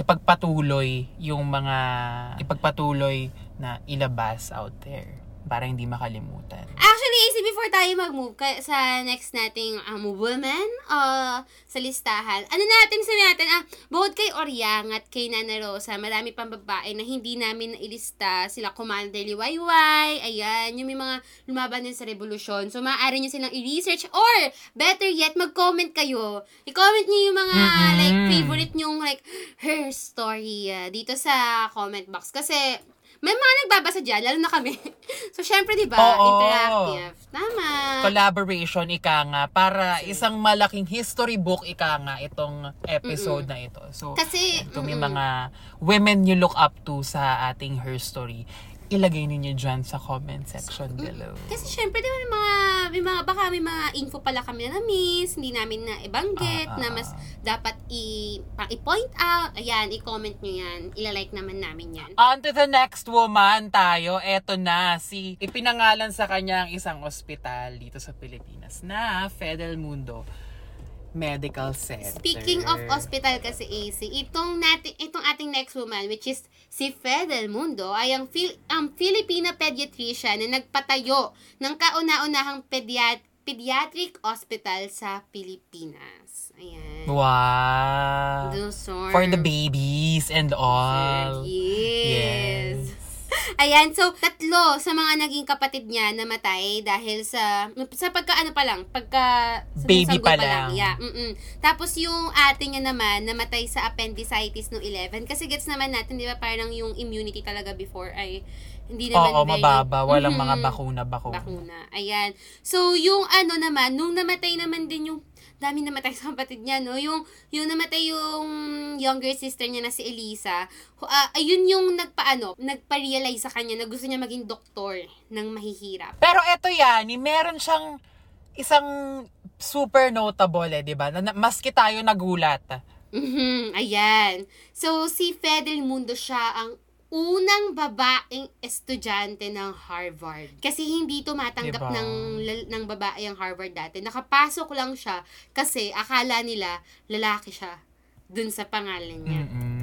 ipagpatuloy yung mga ipagpatuloy na ilabas out there para hindi makalimutan. Actually, AC, before tayo mag-move ka- sa next nating um, woman uh, sa listahan, ano natin, sabi natin, ah, bukod kay Oriang at kay Nana Rosa, marami pang babae na hindi namin nailista. Sila Commander Liwayway, ayan, yung may mga lumaban din sa revolusyon. So, maaari nyo silang i-research or, better yet, mag-comment kayo. I-comment nyo yung mga, Mm-mm. like, favorite nyong, like, her story ah, dito sa comment box. Kasi, may mga nagbabasa dyan, lalo na kami. so, syempre, di ba, interactive. Tama. Collaboration, ika nga, para isang malaking history book, ika nga, itong episode na ito. So, Kasi, may mm-mm. mga women you look up to sa ating her story, ilagay ninyo dyan sa comment section below. Kasi syempre, di ba, may mga, may mga, baka may mga info pala kami na na-miss, hindi namin na ibanggit, Ah, ah, na mas dapat i, pa, i-point out. Ayan, i-comment nyo yan. Ilalike naman namin yan. On to the next woman tayo. Eto na, si ipinangalan sa kanya ang isang ospital dito sa Pilipinas na Fidel Mundo Medical Center. Speaking of hospital kasi AC, itong natin itong ating next woman which is si Fidel Mundo ay ang Fil- ang Filipina pediatrician na nagpatayo ng kauna-unahang pediat pediatric hospital sa Pilipinas. Ayan. Wow. Dulcor. For the babies and all. Yes. Ayan, so tatlo sa mga naging kapatid niya namatay dahil sa sa pagka ano pa lang, pagka Baby pa lang. Yeah. mm Tapos yung ate niya naman namatay sa appendicitis no 11 kasi gets naman natin 'di ba parang yung immunity talaga before ay hindi naman Oo, very mababa. Walang Mhm. mga bakuna-bakuna. bakuna. Ayan. So, yung ano naman, nung namatay naman din yung dami namatay sa kapatid niya, no? Yung, yung namatay yung younger sister niya na si Elisa, ah, ayun yung nagpaano, nagpa-realize sa kanya na gusto niya maging doktor ng mahihirap. Pero eto yan, eh, meron siyang isang super notable eh, di ba? Na, maski tayo nagulat. Mhm, ayan. So, si Fidel Mundo siya ang unang babaeng estudyante ng Harvard. Kasi hindi tumatanggap Diba? ng ng babae ang Harvard dati. Nakapasok lang siya kasi akala nila lalaki siya dun sa pangalan niya. Mm-mm.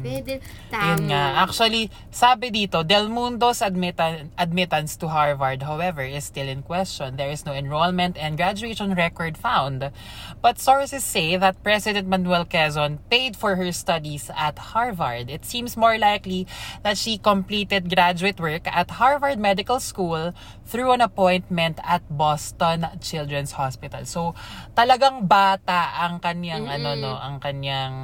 Fidel, tama. Yun nga. Actually, sabi dito, Del Mundo's admitan- admittance to Harvard, however, is still in question. There is no enrollment and graduation record found. But sources say that President Manuel Quezon paid for her studies at Harvard. It seems more likely that she completed graduate work at Harvard Medical School through an appointment at Boston Children's Hospital. So, talagang bata ang kanyang, ano, no, ang kanyang.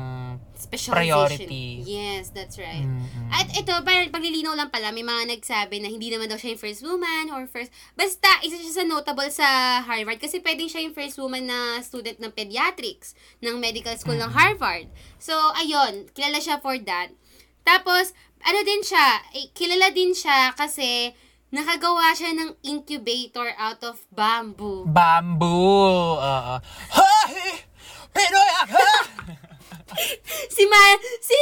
Priority. Yes, that's right. Mm-mm. At ito, parang paglilinaw lang pala, may mga nagsabi na hindi naman daw siya yung first woman or first... Basta, isa siya sa notable sa Harvard kasi pwedeng siya yung first woman na student ng pediatrics ng medical school ng Harvard. So, ayun, kilala siya for that. Tapos, ano din siya, eh, kilala din siya kasi nakagawa siya ng incubator out of bamboo. Bamboo. Oo. Hay! Pinoy ako! si Ma, si,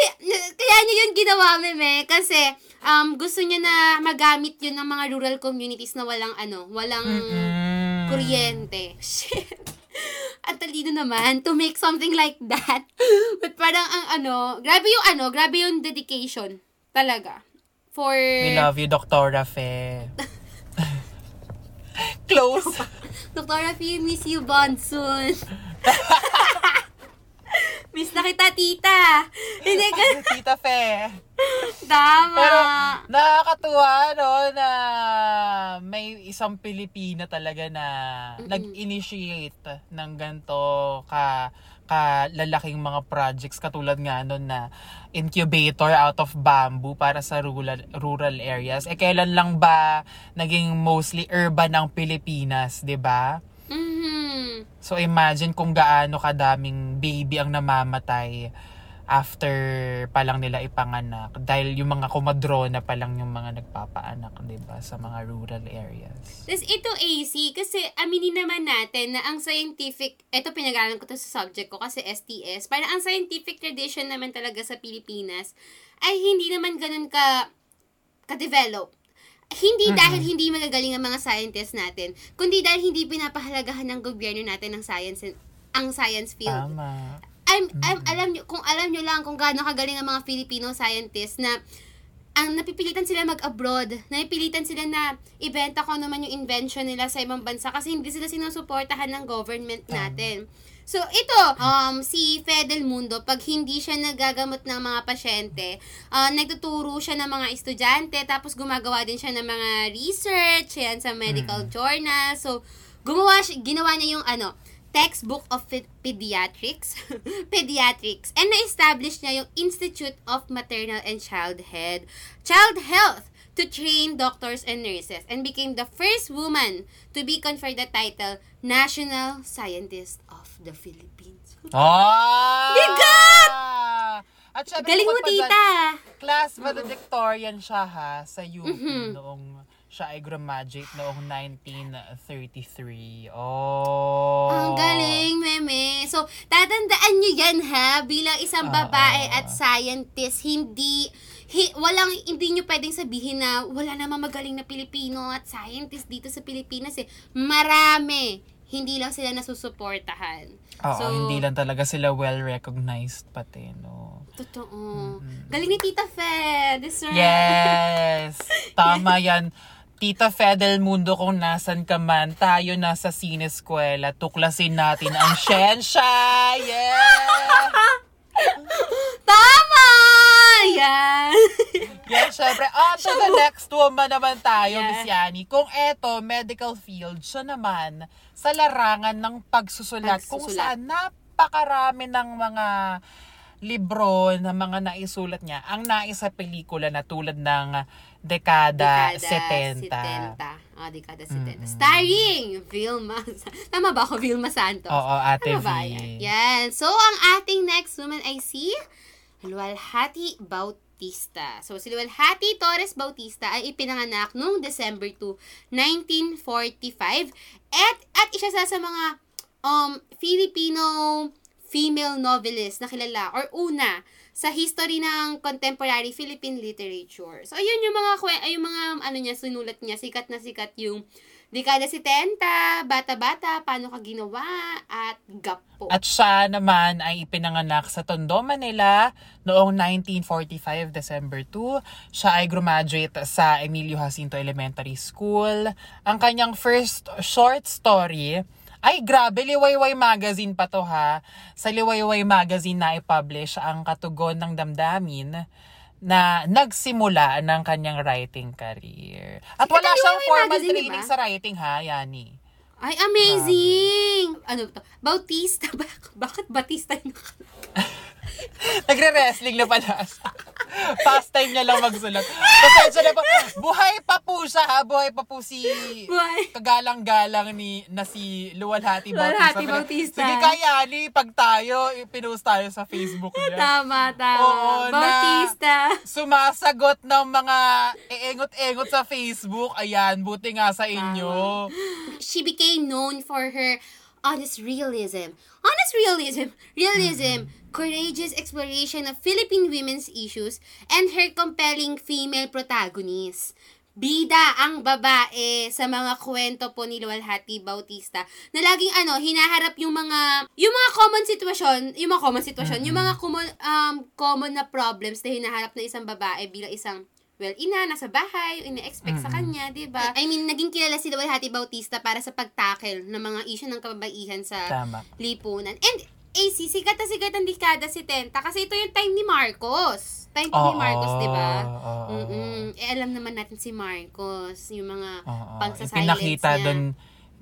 kaya niya yun ginawa, meme, kasi um, gusto niya na magamit yun ng mga rural communities na walang ano, walang kuryente. Shit. At talino naman to make something like that. But parang ang ano, grabe yung ano, grabe yung dedication. Talaga. For, We love you, Dr. Fe. Close. Dr. Rafi, miss you, Bonson. Miss na kita, tita. Hindi ka, Tita Fe. tama. Pero nakakatuwa no na may isang Pilipina talaga na nag-initiate ng ganto ka ka lalaking mga projects katulad nga nun na incubator out of bamboo para sa rural rural areas. Eh kailan lang ba naging mostly urban ang Pilipinas, 'di ba? Mhm. So imagine kung gaano kadaming baby ang namamatay after pa lang nila ipanganak dahil yung mga kumadrona pa lang yung mga nagpapaanak 'di ba sa mga rural areas. Tapos ito AC, kasi aminin naman natin na ang scientific, ito pinag-aralan ko to sa subject ko kasi STS, parang ang scientific tradition naman talaga sa Pilipinas ay hindi naman ganun ka ka-develop. Hindi dahil hindi magagaling ang mga scientists natin, kundi dahil hindi pinapahalagahan ng gobyerno natin ang science ang science field. Tama. I'm, I'm, alam nyo, kung alam nyo lang kung gaano kagaling ang mga Filipino scientists na ang napipilitan sila mag-abroad, napipilitan sila na ibenta ko naman yung invention nila sa ibang bansa kasi hindi sila sinusuportahan ng government natin. So, ito, um, si Fedel Mundo, pag hindi siya nagagamot ng mga pasyente, uh, nagtuturo siya ng mga estudyante, tapos gumagawa din siya ng mga research, yan, sa medical journal. So, gumawa siya, ginawa niya yung ano, textbook of Pe- pediatrics pediatrics and na-establish niya yung Institute of Maternal and Child Head Child Health to train doctors and nurses and became the first woman to be conferred the title National Scientist the Philippines. Ah! Bigat! At syempre, Galing mo, tita! Class valedictorian siya ha sa UP Mhm. noong siya ay graduate noong 1933. Oh. Ang galing, meme. So, tatandaan nyo yan, ha? Bilang isang Ah, babae ah. at scientist, hindi, hi, walang, hindi nyo pwedeng sabihin na wala namang magaling na Pilipino at scientist dito sa Pilipinas, eh. Marami. Hindi lang sila nasusuportahan. Oo, So, hindi lang talaga sila well-recognized pati, no? Totoo. Galing ni Tita Fe. Deserve. Yes! Tama yan. Tita Fedel Mundo, kung nasan ka man, tayo nasa sineskwela, tuklasin natin ang siyensya! Yeah! Tama! Yan. Yan, syempre. On to the next woman naman tayo, Yeah. Miss Yani. Kung eto, medical field, siya naman sa larangan ng pagsusulat, kung Pagsusulat. saan napakarami ng mga libro na mga naisulat niya. Ang naisa pelikula na tulad ng Dekada, 70. 70. Ah, dekada 70. Starring Vilma. Tama ba ako, Vilma Santos? Oo, Ate Tama V. ba yan? Yan. So, ang ating next woman ay si Lualhati Bautista. So, si Lualhati Torres Bautista ay ipinanganak noong December 2, 1945. At, at isa sa, sa mga um, Filipino female novelist na kilala or una sa history ng contemporary Philippine literature. So, ayun yung mga, yung mga, ano niya, sinulat niya, sikat na sikat yung Dekada 70, Bata-Bata, Paano Ka Ginawa, at Gapo. At siya naman ay ipinanganak sa Tondo, Manila noong 1945, December 2. Siya ay graduate sa Emilio Jacinto Elementary School. Ang kanyang first short story ay grabe, Liwayway Magazine pa to ha. Sa Liwayway Magazine na i-publish ang Katugon ng Damdamin na nagsimula ng kanyang writing career. At wala Liwayway siyang formal training ba? sa writing ha, Yani. Ay, amazing! Ano to? Bautista? Bak- bakit Batista yung Nagre-wrestling na pala. Pastime niya lang magsulat. Pasensya na po. Buhay pa po siya ha. Buhay pa po si Buhay. kagalang-galang ni na si Luwalhati Bautista. Luwalhati Bautista. Sige kaya ni pag tayo, pinost tayo sa Facebook niya. Tama, tama. Oo, na- Bautista. Sumasagot ng mga eengot-engot sa Facebook. Ayan, buti nga sa inyo. She became known for her honest realism. Honest realism, realism, courageous exploration of Philippine women's issues, and her compelling female protagonist. Bida ang babae sa mga kwento po ni Luwalhati Bautista na laging ano, hinaharap yung mga yung mga common sitwasyon, yung mga common sitwasyon, yung mga common um common na problems na hinaharap ng isang babae bilang isang well, ina, nasa bahay, ina-expect sa kanya, di ba? I mean, naging kilala si Luwalhati Bautista para sa pagtackle ng mga issue ng kababaihan sa Tama. lipunan. And, AC, sikat na sikat ang dekada 70 kasi ito yung time ni Marcos. Time po ni Marcos, di ba? oo. Mm-mm. Eh, alam naman natin si Marcos, yung mga Oo. pagsasilence Pinakita niya. doon,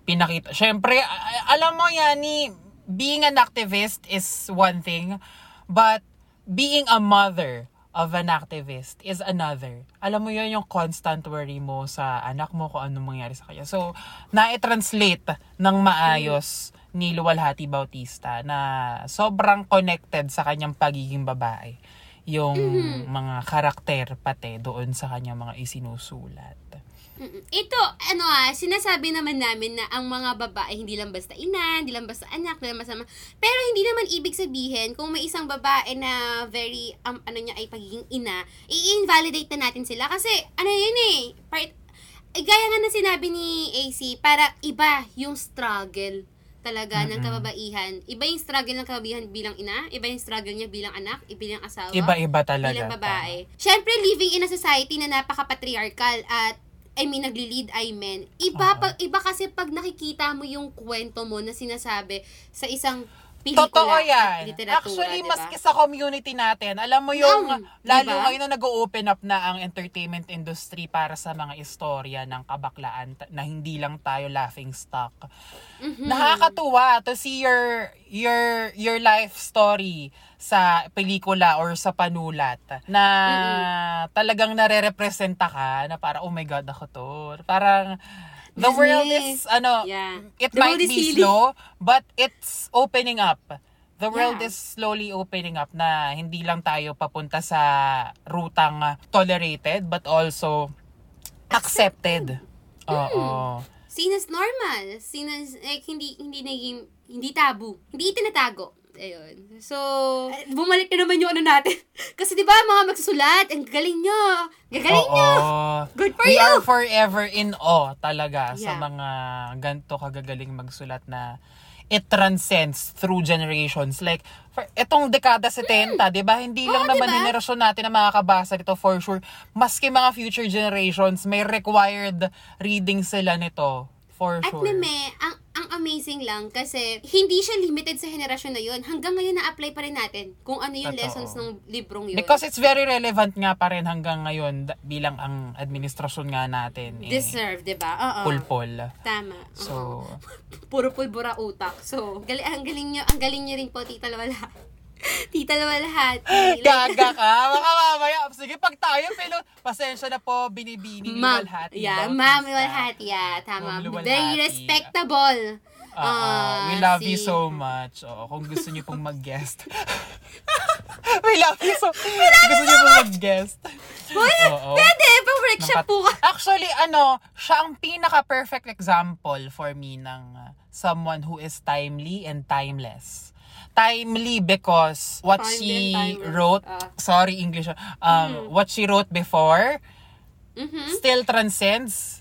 pinakita. A- alam mo yani, being an activist is one thing, but being a mother of an activist is another. Alam mo yun yung constant worry mo sa anak mo kung ano mangyari sa kanya. So, na-translate ng maayos ni Luwalhati Bautista na sobrang connected sa kanyang pagiging babae yung mga karakter pati doon sa kanyang mga isinusulat. Ito, ano ah, sinasabi naman namin na ang mga babae hindi lang basta ina, hindi lang basta anak, hindi lang basta Pero hindi naman ibig sabihin kung may isang babae na very, um, ano niya ay pagiging ina, i-invalidate na natin sila. Kasi, ano yun eh, part, eh, gaya nga na sinabi ni AC, para iba yung struggle talaga ng Mm-mm. kababaihan. Iba yung struggle ng kababaihan bilang ina, iba yung struggle niya bilang anak, iba bilang asawa Iba-iba talaga. bilang babae. Siyempre, living in a society na napaka-patriarchal at I mean, nagli-lead ay men. Iba, Oo. pag, iba kasi pag nakikita mo yung kwento mo na sinasabi sa isang pelikula Totoo at yan. literatura, Actually, diba? maski sa community natin, alam mo yung, Mm, lalo diba? ngayon na nag-open up na ang entertainment industry para sa mga istorya ng kabaklaan na hindi lang tayo laughing stock. Mhm. Nakakatuwa to see your your your life story sa pelikula or sa panulat na talagang nare-representa ka na para oh my god ako to. Parang the Yes, world is ano Yeah. it The might be healing. slow but it's opening up. The world Yeah. is slowly opening up na hindi lang tayo papunta sa rutang tolerated but also accepted. Oo. Seen as normal. Seen as, like, hindi, hindi naging, hindi tabu. Hindi itinatago. Ayun. So, bumalik na naman yung ano natin. Kasi di ba mga magsusulat, ang galing nyo. Gagaling Oo. nyo. Good for We you. are forever in awe talaga sa Yeah. mga ganto kagagaling magsulat na it transcends through generations. Like, for, etong dekada 70, di ba? Hindi lang. Oo, naman diba? henerasyon natin na makakabasa nito for sure. Maski mga future generations, may required reading sila nito. For At sure. meme, ang, ang amazing lang kasi hindi siya limited sa henerasyon na yun. Hanggang ngayon na-apply pa rin natin kung ano yung Totoo. lessons ng librong yun. Because it's very relevant nga pa rin hanggang ngayon bilang ang administrasyon nga natin. Eh, Deserve, di ba? Oo. Pulpol. Tama. So. Puro pulbura utak. So, gali, ang galing nyo, ang galing nyo rin po, Tita Lawala. Tita Lawala. Gaga ka. Baka mamaya. Sige, pag tayo, pero pasensya na po, binibini ni Ma'am. Walhati. Yeah. Ma'am Luwalhati. Yeah, tama. Very respectable. Oo, Ah, we love you si- so much. Oo, kung gusto niyo pong mag-guest. we love you so Gusto niyo pong mag-guest. Oo. Pwede, pa-workshop Ng po ka. Actually, ano, siya ang pinaka-perfect example for me ng uh, someone who is timely and timeless. Timely because what Timely she wrote, Ah. sorry English, um, what she wrote before Mhm. still transcends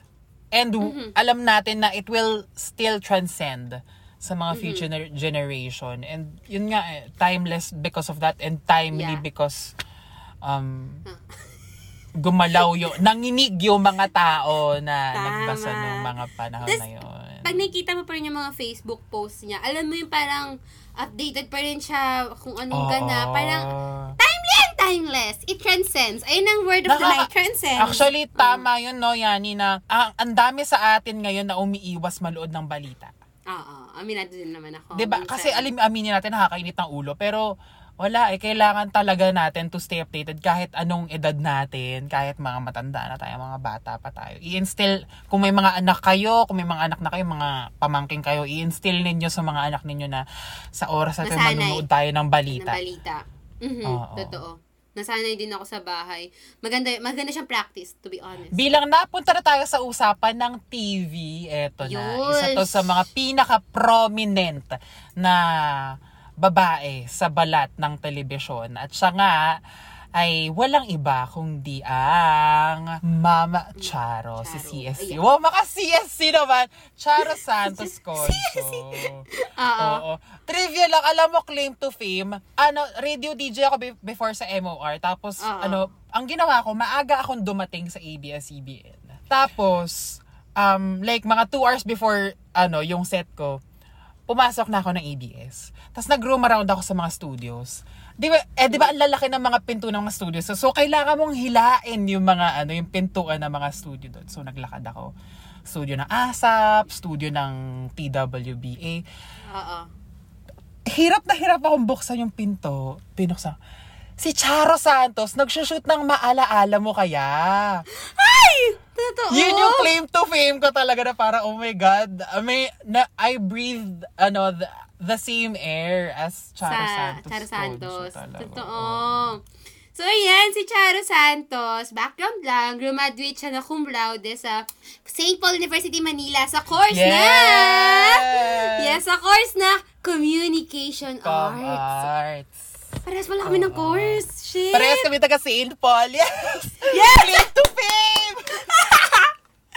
and w- alam natin na it will still transcend sa mga future gener- generation and yun nga eh, timeless because of that and timely Yeah. because um gumalaw yung nanginig yung mga tao na Tama. nagbasa ng mga panahon Tas, na yun. Pag nakikita mo pa rin yung mga Facebook posts niya, alam mo yung parang updated pa rin siya kung anong Oo. gana. Parang timely and timeless. It transcends. Ayun ang word of the night. Transcends. Actually, tama yun, no, Yani, na ang, ang dami sa atin ngayon na umiiwas malood ng balita. Oo. Aminado din naman ako. Di ba? Minsan. Kasi alim, aminin natin, nakakainit ng ulo. Pero, wala eh. Kailangan talaga natin to stay updated kahit anong edad natin, kahit mga matanda na tayo, mga bata pa tayo. I-instill, kung may mga anak kayo, kung may mga anak na kayo, mga pamangking kayo, i-instill ninyo sa mga anak ninyo na sa oras na tayo Nasanay. manunood tayo ng balita. ng balita. Mhm, Oo. Totoo. Nasanay din ako sa bahay. Maganda, maganda siyang practice, to be honest. Bilang napunta na tayo sa usapan ng TV, eto na. Isa to sa mga pinaka-prominent na babae sa balat ng telebisyon. At siya nga ay walang iba kundi ang Mama Charo, si Charo. CSC. Ayan. Wow, maka CSC naman! Charo Santos Conso. Oo. Trivia lang, alam mo, claim to fame. Ano, radio DJ ako be- before sa MOR. Tapos, Oo. ano, ang ginawa ko, maaga akong dumating sa ABS-CBN. Tapos, um, like, mga two hours before, ano, yung set ko, pumasok na ako ng ABS. Tapos nag-roam around ako sa mga studios. Di ba, eh, di ba ang lalaki ng mga pinto ng mga studios? So, so, kailangan mong hilain yung mga, ano, yung pintuan ng mga studio doon. So, naglakad ako. Studio ng ASAP, studio ng TWBA. Oo. Hirap na hirap akong buksan yung pinto. Pinuksan. Si Charo Santos, nagsushoot ng maalaala mo kaya. Ay! Totoo. Yun yung claim to fame ko talaga na para, oh my God, I, may, na, I breathed, ano, the, the same air as Charo sa Santos. Charo Santos. Totoo. So, ayan, si Charo Santos, background lang, graduate siya na cum laude sa St. Paul University, Manila sa course Yes! na... Yes, sa course na Communication Com Arts. Arts. Parehas pala kami ng course. Shit. Parehas kami taga St. Paul. Yes! Yes! Claim to fame!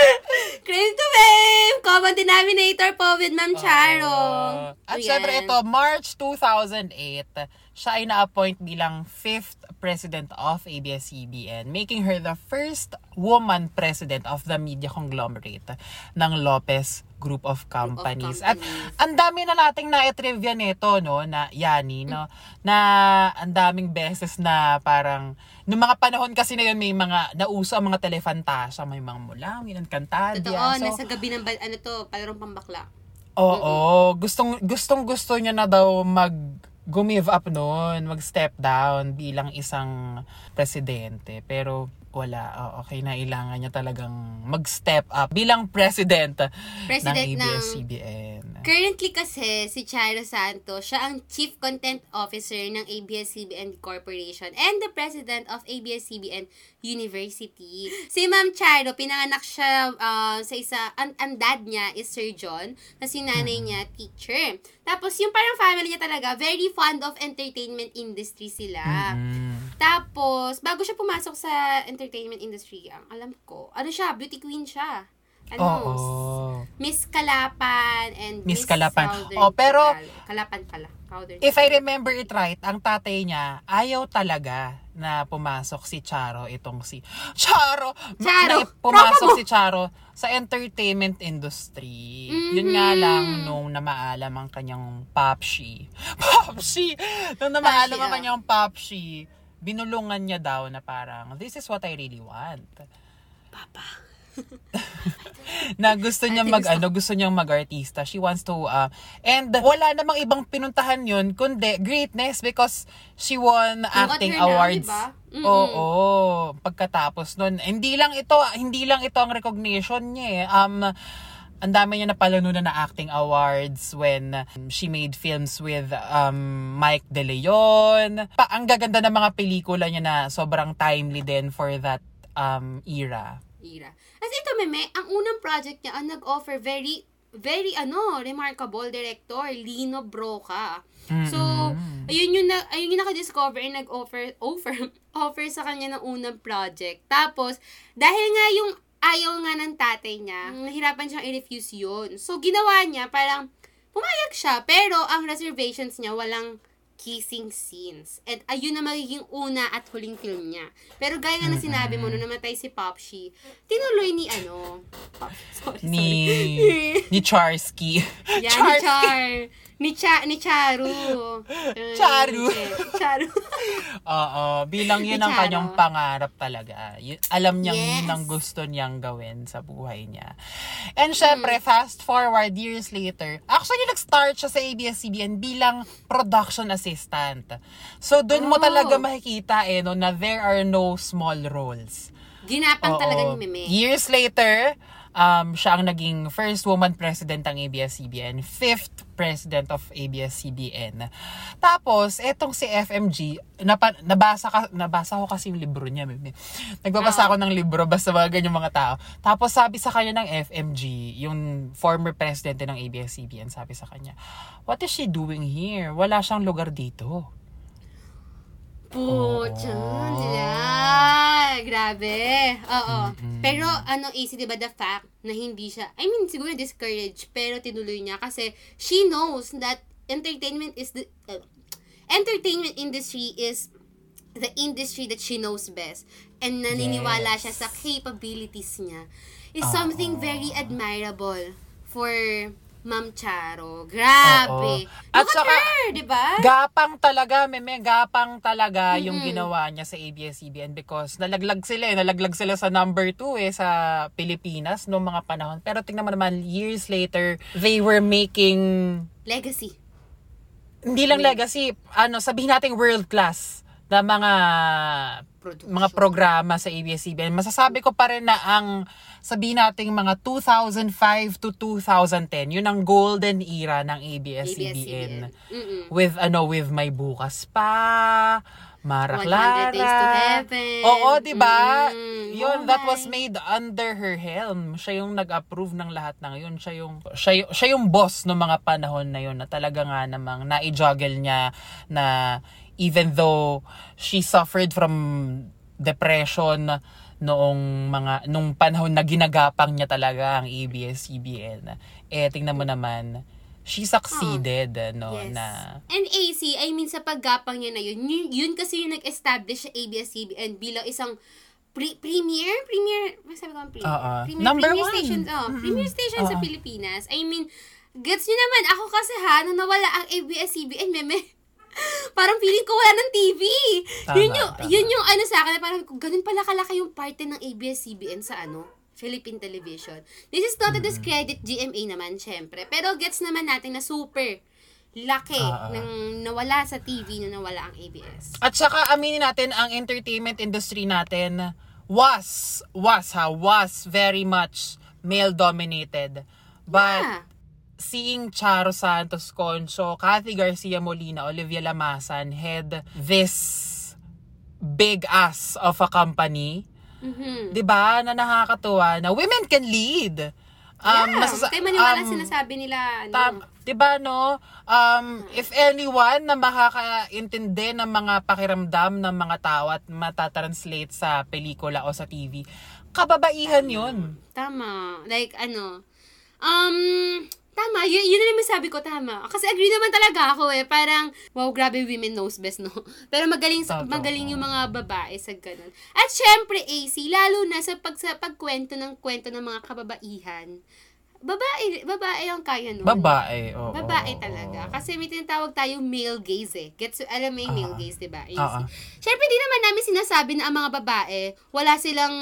Claim to fame! Common denominator po with Ma'am Charo. Oo. At Ayan. syempre ito, March 2008, siya ay na-appoint bilang fifth president of ABS-CBN, making her the first woman president of the media conglomerate ng Lopez Group of Companies. At companies. ang dami na nating na-trivia nito, no, na Yani, no, na ang daming beses na parang, noong mga panahon kasi na yun, may mga, nauso ang mga telefantasya, may mga mulangin, kantadia. Totoo, So, nasa gabi ng, ano to, palarong pambakla. Oo, gustong gustong gusto niya na daw mag gumive up noon, mag-step down bilang isang presidente. Pero wala, oo, okay na ilangan niya talagang mag-step up bilang president, President ng ng- ABS-CBN. Currently kasi, si Charo Santos, siya ang Chief Content Officer ng ABS-CBN Corporation and the President of ABS-CBN University. Si Ma'am Charo, pinanganak siya ah, sa isa, ang, ang dad niya is Sir John, na si nanay niya teacher. Tapos yung parang family niya talaga, very fond of entertainment industry sila. Mm. Tapos, bago siya pumasok sa entertainment industry, ang alam ko, ano siya, beauty queen siya. Ano, Oo. Miss Kalapan and Miss Miss, Kalapan. Southern Oh, pero-. Kalapan pala. Southern If I remember it right, ang tatay niya ayaw talaga na pumasok si Charo itong si Charo. Charo, Na pumasok si Charo sa entertainment industry. Yun nga Mhm. lang nung namaalam ang kanyang popshi. Popshi! Nung namaalam ang kanyang popshi, binulungan niya daw na parang, this is what I really want. Papa. na gusto niya mag gusto- ano gusto niyang mag-artista she wants to uh, and wala namang ibang pinuntahan yun kundi greatness because she won got acting her now, awards diba? Mm-mm. oo pagkatapos nun hindi lang ito hindi lang ito ang recognition niya eh. um ang dami niya napalanunan na acting awards when um, she made films with um, Mike De Leon. Pa, ang gaganda ng mga pelikula niya na sobrang timely din for that um, era. Ira. Kasi ito, Meme, ang unang project niya, ang nag-offer very, very, ano, remarkable director, Lino Broca. So, Ayun yung, na, ayun yung nakadiscover and nag-offer offer, offer sa kanya ng unang project. Tapos, dahil nga yung ayaw nga ng tatay niya, nahirapan siyang i-refuse yun. So, ginawa niya, parang, pumayag siya. Pero, ang reservations niya, walang kissing scenes. And ayun na magiging una at huling film niya. Pero gaya nga na sinabi mo, nung namatay si Popshi, tinuloy ni ano, Pop, sorry, Ni, sorry. ni Charsky. Ni Charsky. Char. Ni, Cha, ni Charu. Charu. Charu. Oo, bilang yun Ni ang Charo. kanyang pangarap talaga. Alam niyang Yes. yun ang gusto niyang gawin sa buhay niya. And syempre, fast forward years later, actually nag-start siya sa ABS-CBN bilang production assistant. So, doon mo Oh. talaga makikita eh, no, na there are no small roles. Ginapang Oo. talaga ni Meme. Years later, um, siya ang naging first woman president ng ABS-CBN, fifth president of ABS-CBN. Tapos, etong si FMG, napa, nabasa, ka, nabasa ko kasi yung libro niya. Nagbabasa Ah. ako ng libro, basta mga ganyan mga tao. Tapos sabi sa kanya ng FMG, yung former president ng ABS-CBN, sabi sa kanya, what is she doing here? Wala siyang lugar dito. Pucha Oo. nila. Grabe. Oo. Pero ano, easy, di ba, the fact na hindi siya, I mean, siguro discouraged, pero tinuloy niya kasi she knows that entertainment is the, uh, entertainment industry is the industry that she knows best. And naniniwala Yes. siya sa capabilities niya. Is something very admirable for Ma'am Charo. Grabe. Oo. At Look at saka, her, di ba? Gapang talaga, meme, gapang talaga yung ginawa niya sa ABS-CBN because nalaglag sila eh. Nalaglag sila sa number 2 eh sa Pilipinas noong mga panahon. Pero tingnan mo naman, years later, they were making, Legacy. hindi lang legacy, ano, sabihin natin world class na mga Production. mga programa sa ABS-CBN. Masasabi ko pa rin na ang sabihin natin mga 2005 to 2010, yun ang golden era ng ABS-CBN. Mm-mm. With ano, with may bukas pa, Mara 100 Clara. Days to Heaven. Oo, di ba? Mm. Yun, Oh that my. was made under her helm. Siya yung nag-approve ng lahat ng yun. Siya yung, siya, yung- siya yung boss ng mga panahon na yun na talaga nga namang na-juggle niya na even though she suffered from depression noong mga nung panahon na ginagapang niya talaga ang ABS-CBN. Eh tingnan mo naman, she succeeded no Yes. na And AC, I mean, sa paggapang niya na yun, yun, yun kasi yung nag-establish sa ABS-CBN bilang isang pre- premier, premier, masabi ko ang premier, Oo. premier, Number premier one. station, oh, premier station sa Oo. Pilipinas. I mean, gets nyo naman, ako kasi ha, nung nawala ang ABS-CBN, meme, parang feeling ko wala ng TV. Tama, yun yung, tama. yun yung ano sa akin, parang ganun pala kalaki yung parte ng ABS-CBN sa ano, Philippine Television. This is not to discredit GMA naman, syempre. Pero gets naman natin na super laki Oo. ng nawala sa TV na nawala ang ABS. At saka aminin natin ang entertainment industry natin was was ha was very much male dominated. But Yeah. Seeing Charo Santos Concho, Kathy Garcia Molina, Olivia Lamasan had this big ass of a company, Mhm. 'di ba? Na nakakatuwa na women can lead. Um, yeah, masasa- kaya maniwala um, sinasabi nila, ano, Tam, 'di ba no? Um if anyone na makakaintindi ng mga pakiramdam ng mga tao at matatranslate sa pelikula o sa TV, kababaihan 'yun. Tama. Like, ano, um, tama. Y- yun na naman sabi ko, tama. Kasi agree naman talaga ako eh. Parang, wow, grabe, women knows best, no? Pero magaling, sa, Totoo. magaling yung mga babae sa ganun. At syempre, AC, lalo na sa, pag, sa pagkwento ng kwento ng mga kababaihan, babae, babae ang kaya nun. Babae, oo. Babae oo, talaga. oo. Kasi may tinatawag tayong male gaze eh. Gets, alam mo yung male Ah. gaze, di ba? AC. Ah, ah. Siyempre, di naman namin sinasabi na ang mga babae, wala silang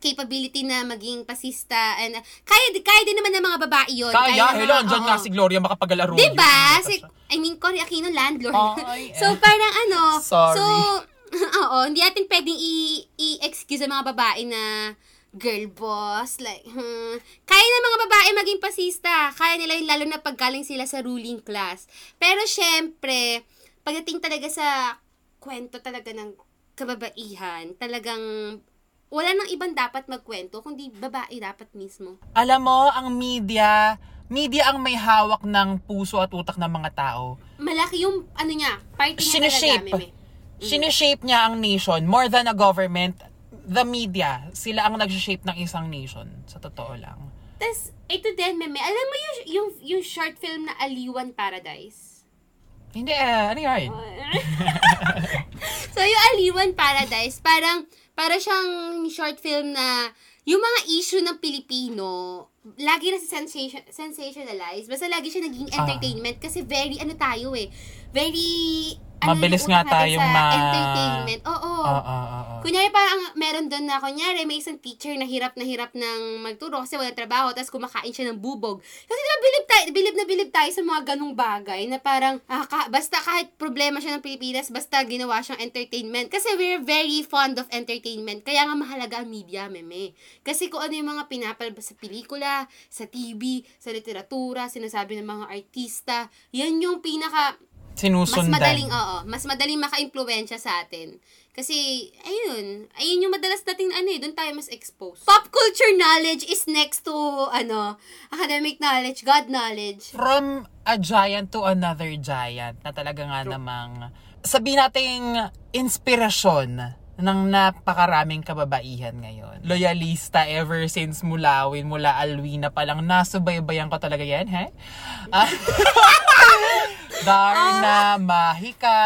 capability na maging pasista and uh, kaya kaya din naman ng mga babae yun. Kaya, ng hello, andyan nga si Gloria makapagalaro. Diba? Si, I mean, Cory Aquino, landlord. Ay, so, eh. parang ano, Sorry. so, oo, hindi natin pwedeng i- i-excuse ang mga babae na girl boss, like, hmm. Kaya ng mga babae maging pasista. Kaya nila yun, lalo na paggaling sila sa ruling class. Pero, syempre, pagdating talaga sa kwento talaga ng kababaihan, talagang wala nang ibang dapat magkwento, kundi babae dapat mismo. Alam mo, ang media, media ang may hawak ng puso at utak ng mga tao. Malaki yung, ano niya, party niya Sineshape. talaga, meme. Sineshape niya ang nation more than a government. The media, sila ang nag-shape ng isang nation. Sa totoo lang. Tapos, ito din, meme, alam mo yung, yung, yung short film na Aliwan Paradise? Hindi, eh, ano yun? so, yung Aliwan Paradise, parang, para siyang short film na yung mga issue ng Pilipino, lagi na sensation, sensationalized. Basta lagi siya naging Ah. entertainment kasi very, ano tayo eh, very, ano Mabilis yung nga tayong ma- entertainment. Oo. Oo, oo, oo. Kunyari parang meron doon na, kunyari may isang teacher na hirap na hirap ng magturo kasi walang trabaho, tapos kumakain siya ng bubog. Kasi diba bilib, tayo, bilib na bilib tayo sa mga ganong bagay na parang, ah, ka- basta kahit problema siya ng Pilipinas, basta ginawa siyang entertainment. Kasi we're very fond of entertainment. Kaya nga mahalaga ang media, meme. Kasi kung ano yung mga pinapalabas sa pelikula, sa TV, sa literatura, sinasabi ng mga artista, yan yung pinaka mas Sinusundan. madaling, oo, mas madaling maka-impluensya sa atin. Kasi, ayun, ayun yung madalas natin, ano eh, doon tayo mas exposed. Pop culture knowledge is next to, ano, academic knowledge, God knowledge. From a giant to another giant na talaga nga namang sabi nating inspirasyon ng napakaraming kababaihan ngayon. Loyalista ever since Mulawin, mula Alwina pa lang, nasubaybayan ko talaga yan, he? Ah, Darna, Mahika,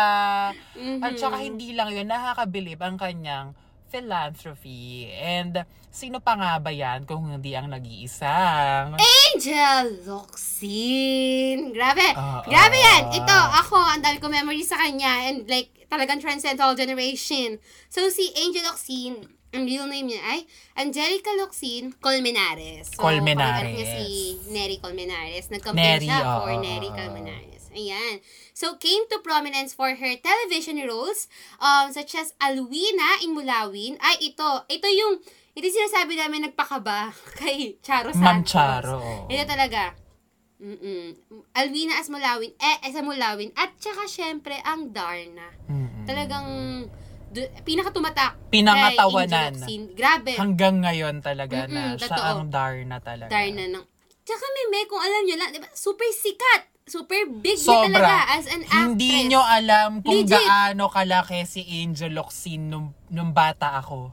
at saka hindi lang yun, nakakabilib ang kanyang philanthropy. And sino pa nga ba yan kung hindi ang nag-iisang? Angel Locsin! Grabe! Oo. Grabe yan! Ito, ako, ang dami ko memories sa kanya and like, talagang transcend all generation. So, si Angel Locsin, ang real name niya ay Angelica Locsin Colmenares. So, Colmenares. kamag-anak niya si Neri Colmenares. Nag-campaign Neri, siya oo, for Neri. Colmenares. Ayan. So, came to prominence for her television roles um, such as Alwina in Mulawin. Ay, ito. Ito yung, ito yung sinasabi namin nagpakaba kay Charo Santos. Ma'am Charo. Ito talaga. Mm-mm. Alwina as Mulawin, eh, sa Mulawin. At saka, syempre, ang Darna. Mm-mm. Talagang, du- pinakatumatak. Locsin. Grabe. Hanggang ngayon talaga na Mm-mm, siya totoo. ang Darna talaga. Darna ng... Tsaka, Meme, kung alam nyo lang, di ba, super sikat. Super big niya Sobra. talaga as an actress. Hindi nyo alam kung Legit. gaano kalaki si Angel Locsin nung, nung bata ako.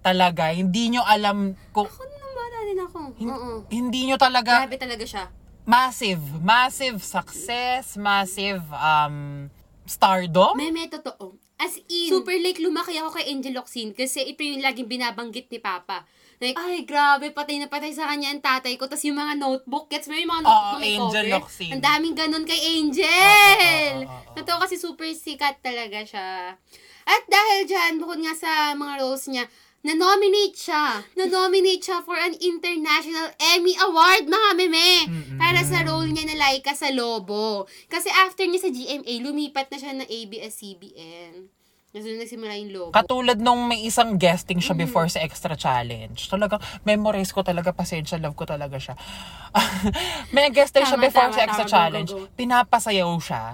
Talaga, hindi nyo alam kung... Ako nung bata din ako. Oo. Hindi nyo talaga... Grabe talaga siya. Massive. Massive success. Massive um, stardom. Meme, totoo. As in, super like lumaki ako kay Angel Locsin kasi ito yung laging binabanggit ni Papa. Like, ay, grabe, patay na patay sa kanya ang tatay ko. Tapos yung mga notebook, gets mo yung mga notebook na may Angel? Locsin. Ang daming ganun kay Angel! Oo, oo, oo, oo. Totoo kasi super sikat talaga siya. At dahil dyan, bukod nga sa mga roles niya, na-nominate siya. Na-nominate siya for an International Emmy Award, mga meme. Para sa role niya na Laika sa Lobo. Kasi after niya sa GMA, lumipat na siya ng ABS-CBN. Doon nagsimula yung Lobo. Katulad nung may isang guesting siya Mm-hmm. before sa Extra Challenge. Talaga, memorize ko talaga, pasensya, love ko talaga siya. may guesting siya Tama, before tama, sa Extra tama, go, Challenge. go, go. Pinapasayaw siya.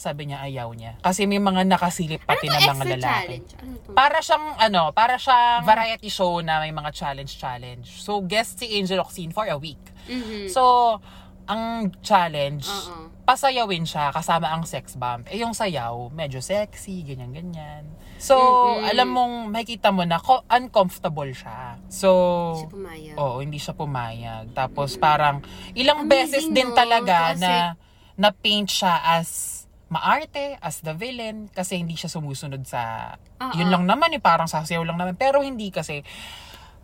Sabi niya, ayaw niya. Kasi may mga nakasilip pati ano na mga lalaki. challenge? Ano to? Para siyang, ano, para siyang variety show na may mga challenge-challenge. So, guest si Angel Oxine for a week. Mhm. So, ang challenge, Oo. pasayawin siya kasama ang sex bomb. Eh, yung sayaw, medyo sexy, ganyan-ganyan. So, Mm-mm. alam mong, makikita mo na ko, uncomfortable siya. So, Siya pumayag. oo, hindi siya pumayag. Tapos, parang, ilang Amazing, beses din no? talaga Kasi- na, na-paint siya as maarte, as the villain, kasi hindi siya sumusunod sa, Oo. yun lang naman eh, parang sasayaw lang naman. Pero hindi kasi,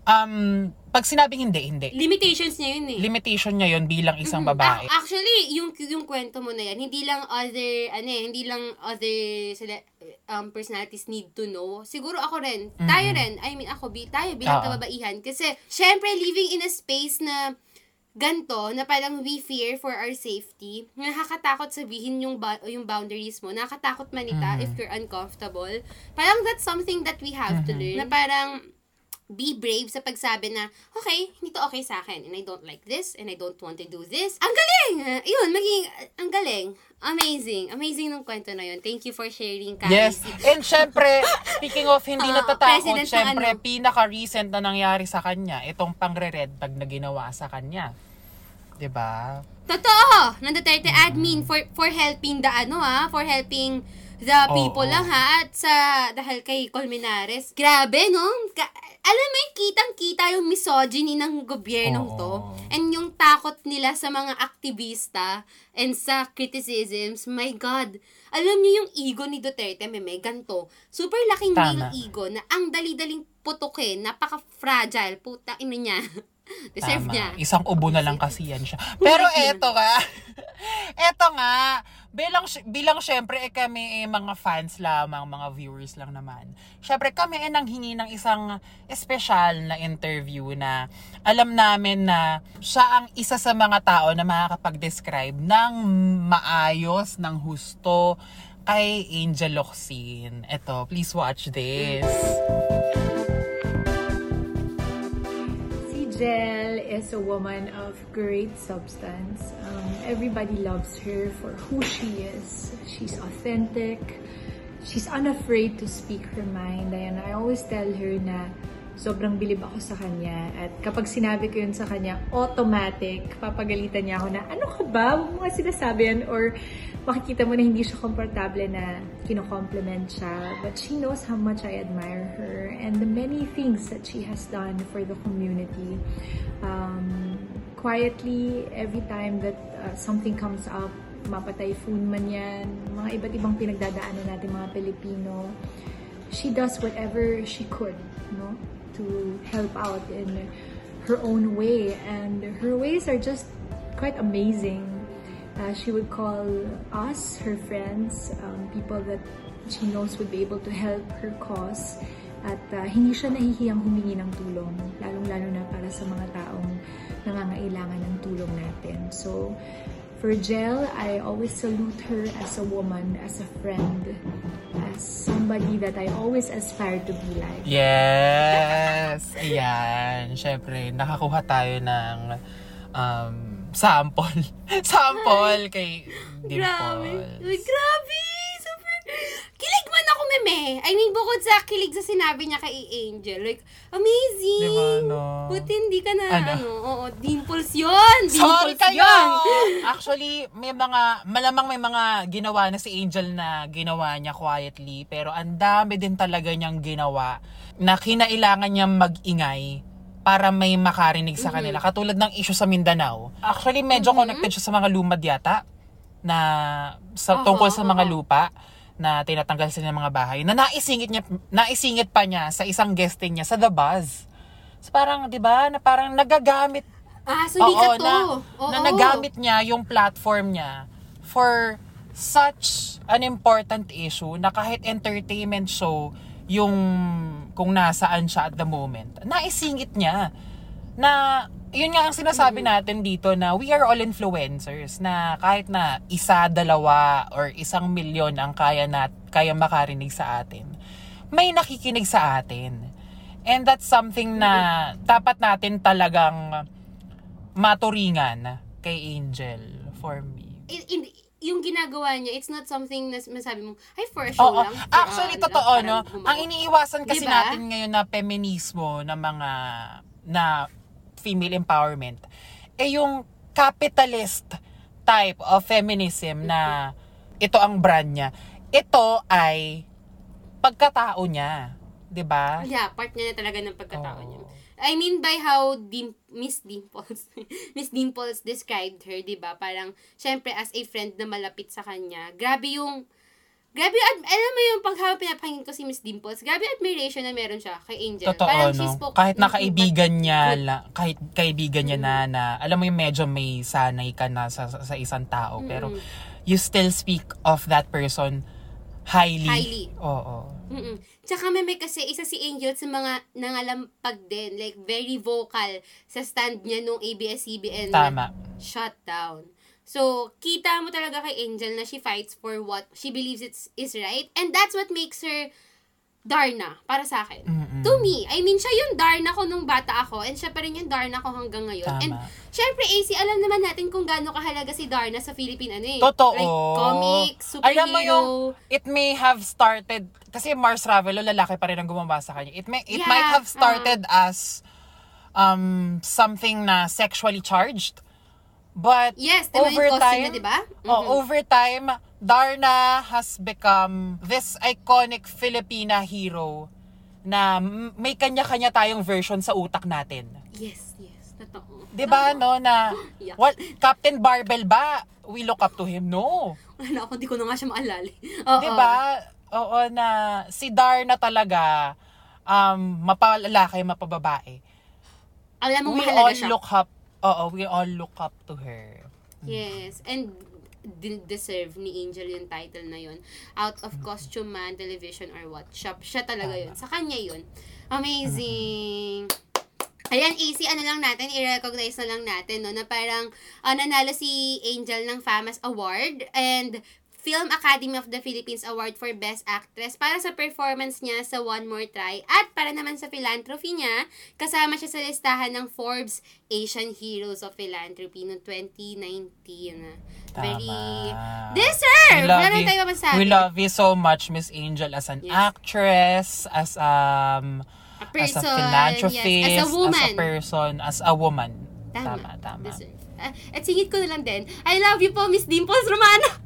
um, pag sinabing hindi, hindi. Limitations niya yun eh. Limitation niya yun bilang isang Mhm. babae. Ah, actually, yung yung kwento mo na yan, hindi lang other, ano eh, hindi lang other sila, um, personalities need to know. Siguro ako rin, tayo rin, I mean ako, bi, tayo bilang Oo. kababaihan. Kasi, syempre, living in a space na ganto na parang we fear for our safety. Nakakatakot sabihin yung ba- yung boundaries mo. Nakakatakot manita if you're uncomfortable. Parang that's something that we have to learn. Na parang be brave sa pagsabi na, okay, hindi to okay sa akin, and I don't like this, and I don't want to do this. Ang galing! Yun, maging, ang galing. Amazing. Amazing nung kwento na yun. Thank you for sharing, Kari. Yes. And syempre, speaking of hindi Oo, natatakot, president ng syempre, ano. pinaka-recent na nangyari sa kanya, itong pangre-red tag na ginawa sa kanya. 'Di ba? Totoo! Ng Duterte admin for for helping the ano ha, for helping the people lang ha, at sa dahil kay Colmenares. Grabe no? Ka- alam mo yung kitang-kita yung misogyny ng gobyernong Oo. to. And yung takot nila sa mga aktivista and sa criticisms. My God. Alam niyo yung ego ni Duterte, meme, ganto. Super laking Tama. male ego na ang dali-daling putukin, napaka-fragile, puta ina niya. Deserve Tama. niya. Isang ubo na lang kasi yan siya. Pero eto nga, eto nga, bilang, bilang syempre eh, kami eh, mga fans lamang, mga viewers lang naman. Syempre kami eh nanghingi ng isang espesyal na interview na alam namin na siya ang isa sa mga tao na makakapag-describe ng maayos, ng husto kay Angel Locsin. Eto, please watch this. Si Jel is a woman of great substance. Um, everybody loves her for who she is. She's authentic. She's unafraid to speak her mind. And I always tell her na sobrang bilib ako sa kanya. At kapag sinabi ko yun sa kanya, automatic, papagalitan niya ako na, ano ka ba? Huwag mo nga sinasabi yan. Or makikita mo na hindi siya komportable na kino-compliment siya. But she knows how much I admire her and the many things that she has done for the community. Um, quietly, every time that uh, something comes up, mapatayfoon man yan, mga iba't ibang pinagdadaanan natin mga Pilipino, she does whatever she could, no? To help out in her own way. And her ways are just quite amazing. Uh, she would call us, her friends, um, people that she knows would be able to help her cause. At uh, hindi siya nahihiyang humingi ng tulong, lalong-lalo na para sa mga taong nangangailangan ng tulong natin. So, for Jel, I always salute her as a woman, as a friend, as somebody that I always aspire to be like. Yes! Ayan. Siyempre, nakakuha tayo ng um, sample. sample kay Grabe. Dimples. Uy, grabe! Kilig man ako, meme. I mean, bukod sa kilig sa sinabi niya kay Angel. Like, amazing! Diba, no? Buti hindi ka na, Ano? ano, oo, dimples yun! Sorry Dimples kayo! yun! Actually, may mga, malamang may mga ginawa na si Angel na ginawa niya quietly, pero ang dami din talaga niyang ginawa na kinailangan niyang mag-ingay para may makarinig sa kanila. Katulad ng issue sa Mindanao. Actually, medyo connected siya sa mga lumad yata na sa, Oo, tungkol sa mga oo. lupa na tinatanggal sila ng mga bahay na naisingit niya naisingit pa niya sa isang guesting niya sa The Buzz. So parang 'di ba na parang nagagamit Ah, so hindi ka to. na, Oo. na nagamit niya yung platform niya for such an important issue na kahit entertainment show yung kung nasaan siya at the moment, naisingit niya na yun nga ang sinasabi natin dito na we are all influencers na kahit na isa, dalawa or isang milyon ang kaya na kaya makarinig sa atin may nakikinig sa atin and that's something na dapat natin talagang maturingan kay Angel for me. In- in- yung ginagawa niya, it's not something na masabi mo, ay, for show Oo, lang. actually ah, totoo no. humawak." Ang iniiwasan kasi Diba? natin ngayon na feminismo na mga na female empowerment eh yung capitalist type of feminism na ito ang brand niya. Ito ay pagkatao niya, 'di ba? Yeah, part niya na talaga ng pagkatao Oo. niya. I mean by how Dim Miss Dimples Miss Dimples described her, 'di ba? Parang syempre as a friend na malapit sa kanya. Grabe yung Grabe, ad- alam mo yung pag habang pinapakinggan ko si Miss Dimples, grabe admiration na meron siya kay Angel. Totoo, Parang she no? spoke Kahit na kaibigan niya, la, kahit kaibigan niya na, na, alam mo yung medyo may sanay ka na sa, sa, sa isang tao, pero you still speak of that person highly. Highly. Oo. Mm-mm. Tsaka may may kasi isa si Angel sa mga nangalampag din, like very vocal sa stand niya nung ABS-CBN na Tama. shutdown. So, kita mo talaga kay Angel na she fights for what she believes it's is right. And that's what makes her Darna, para sa akin. Mm-mm. To me, I mean, siya yung Darna ko nung bata ako, and siya pa rin yung Darna ko hanggang ngayon. Tama. And, syempre, AC, alam naman natin kung gaano kahalaga si Darna sa Philippine, ano eh. Totoo. Like, comics, superhero. Alam mo yung, it may have started, kasi Mars Ravelo, lalaki pa rin ang gumawa sa kanya. It may, it Yeah, might have started as um something na sexually charged. But Yes, over time, niya, diba? oh, Mhm. over time, Darna has become this iconic Filipina hero na may kanya-kanya tayong version sa utak natin. Yes, yes. Totoo. 'Di ba no na Yuck. what Captain Barbell ba? We look up to him. No. Wala ako, di ko na nga siya maalala. Oo. 'Di ba? Oo na si Darna talaga um mapalalaki, mapababae. Alam mo, We all look up. Oo, we all look up to her. Yes, and de- deserve ni Angel yung title na yun. Out of costume man, television, or what. Siya, siya talaga yun. Sa kanya yun. Amazing! Ayan, easy, ano lang natin, i-recognize na lang natin, no, na parang ah, nanalo si Angel ng FAMAS Award and Film Academy of the Philippines Award for Best Actress para sa performance niya sa One More Try at para naman sa philanthropy niya, kasama siya sa listahan ng Forbes Asian Heroes of Philanthropy noong 2019. Very Tama. deserve! We love Wala tayo masasabi. We love you so much, Miss Angel, as an Yes. actress, as um a as person, a philanthropist, yes, as a woman. person, as a woman. Tama, Tama, tama. Deserve. Ah, at singit ko na lang din, I love you po, Miss Dimples Romano.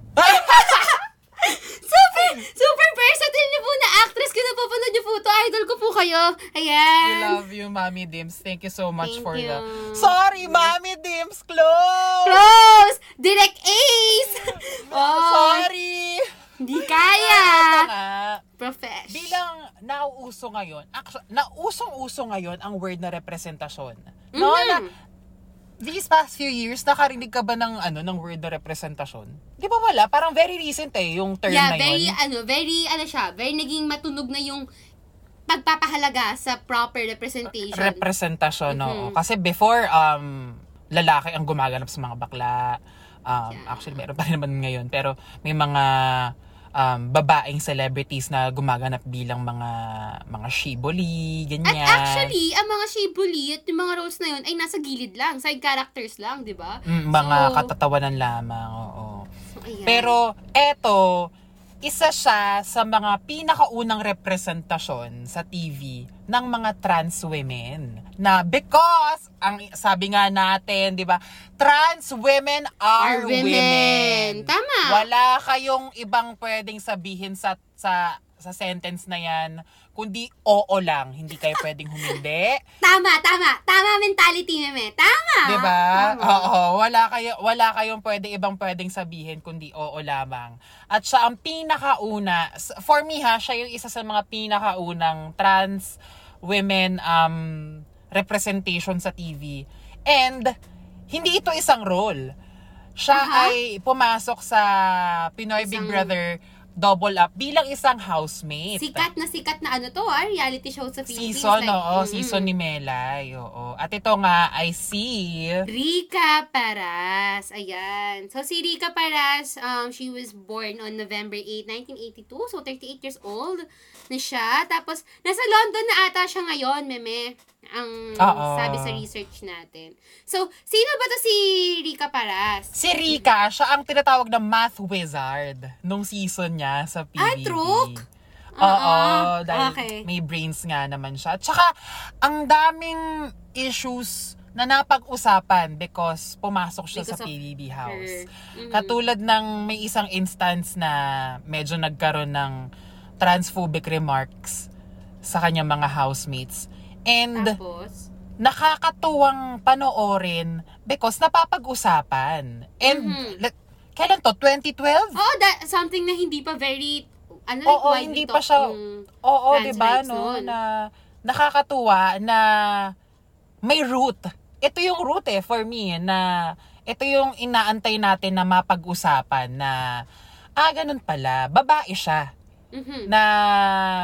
Super, super versatile niyo po na actress. Kung napapanood niyo po ito, idol ko po kayo. We Ayan. love you, Mommy Dims. Thank you so much Thank for you. the... Sorry, Mommy Dims! Close! Close! Direct Ace! oh, Sorry! Hindi kaya. Profesh. Bilang nauuso ngayon, actually, nausong-uso ngayon ang word na representasyon. No, Mhm. na, these past few years, nakarinig ka ba ng, ano, ng word na representasyon? Di ba wala? Parang very recent eh, yung term yeah, na very, yun. ano, very, ano siya, very naging matunog na yung pagpapahalaga sa proper representation. Representasyon, Mhm. oo. Kasi before, um, lalaki ang gumaganap sa mga bakla. Um, Yeah. Actually, meron pa rin naman ngayon. Pero may mga um, babaeng celebrities na gumaganap bilang mga mga shiboli, At ganyan. actually, ang mga shibuli at yung mga roles na yun ay nasa gilid lang, side characters lang, di ba? Mm, mga So, katatawanan lamang, oo. so, ayan. Pero eto, isa siya sa mga pinakaunang representasyon sa TV ng mga trans women. Na because, ang sabi nga natin, di ba, trans women are, Are women. Tama. Wala kayong ibang pwedeng sabihin sa sa sa sentence na yan, kundi oo lang. Hindi kayo pwedeng humindi. Tama, tama. Tama mentality, meme. Tama. 'Di ba? Oo, wala kayo wala kayong pwede ibang pwedeng sabihin kundi oo lamang. At siya ang pinakauna for me ha, siya yung isa sa mga pinakaunang trans women um representation sa TV. And hindi ito isang role. Siya Aha. ay pumasok sa Pinoy Big Isang- Brother Double Up bilang isang housemate. Sikat na sikat na ano to, ah, reality show sa Philippines. Season, like, oo. mm, Season ni Melay, oo. At ito nga ay si... Rika Paras. Ayan. So, si Rika Paras, um, she was born on November 8, 1982. So, 38 years old na siya. Tapos, nasa London na ata siya ngayon, meme. Ang Oo. sabi sa research natin. So, sino ba to si Rika Paras? Si Rika, siya ang tinatawag na math wizard nung season niya sa PBB. Ah, true? Oo, Ah, dahil okay. may brains nga naman siya. At saka, ang daming issues na napag-usapan because pumasok siya Because sa PBB house. her. Mhm. Katulad ng may isang instance na medyo nagkaroon ng transphobic remarks sa kanyang mga housemates. And Tapos, nakakatuwang panoorin because napapag-usapan. And Mhm. le- kailan to? 2012? oh, that, something na hindi pa very, ano, like, Oo, hindi pa siya- yung Oo, 'di ba no noon. na nakakatuwa na may root. Ito yung root eh for me na ito yung inaantay natin na mapag-usapan na ah ganun pala, babae siya Mhm. na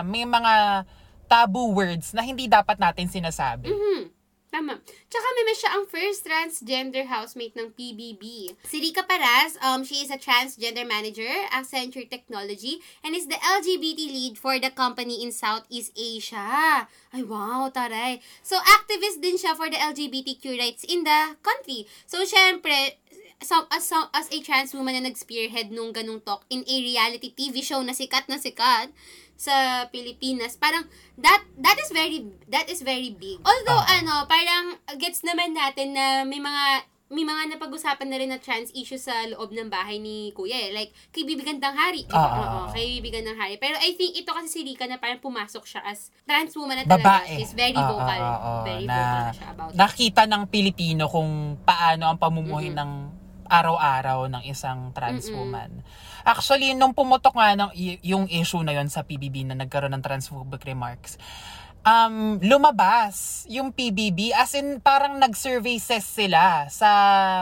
may mga taboo words na hindi dapat natin sinasabi. Mhm. Tama. Tsaka may siya ang first transgender housemate ng PBB. Si Rika Paras, um, she is a transgender manager, Accenture Technology, and is the LGBT lead for the company in Southeast Asia. Ay, wow, taray. So, activist din siya for the LGBTQ rights in the country. So, syempre, so, as, so, as a trans woman na nag-spearhead nung ganung talk in a reality TV show na sikat na sikat sa Pilipinas, parang that that is very that is very big. Although Ah. ano, parang gets naman natin na may mga may mga napag-usapan na rin na trans issue sa loob ng bahay ni Kuya eh. Like, kay Bibigan ng Hari. Oo, ah. kay Bibigan ng Hari. Pero I think ito kasi si Rika na parang pumasok siya as trans woman na Babae. talaga. She's very vocal. ah, ah, ah, very na- vocal na siya about it. nakita ng Pilipino kung paano ang pamumuhay Mm-mm. ng araw-araw ng isang trans Mm-mm. woman. Actually, nung pumutok nga ng, y- yung issue na yon sa PBB na nagkaroon ng transphobic remarks, um, lumabas yung PBB as in parang nag-surveys sila sa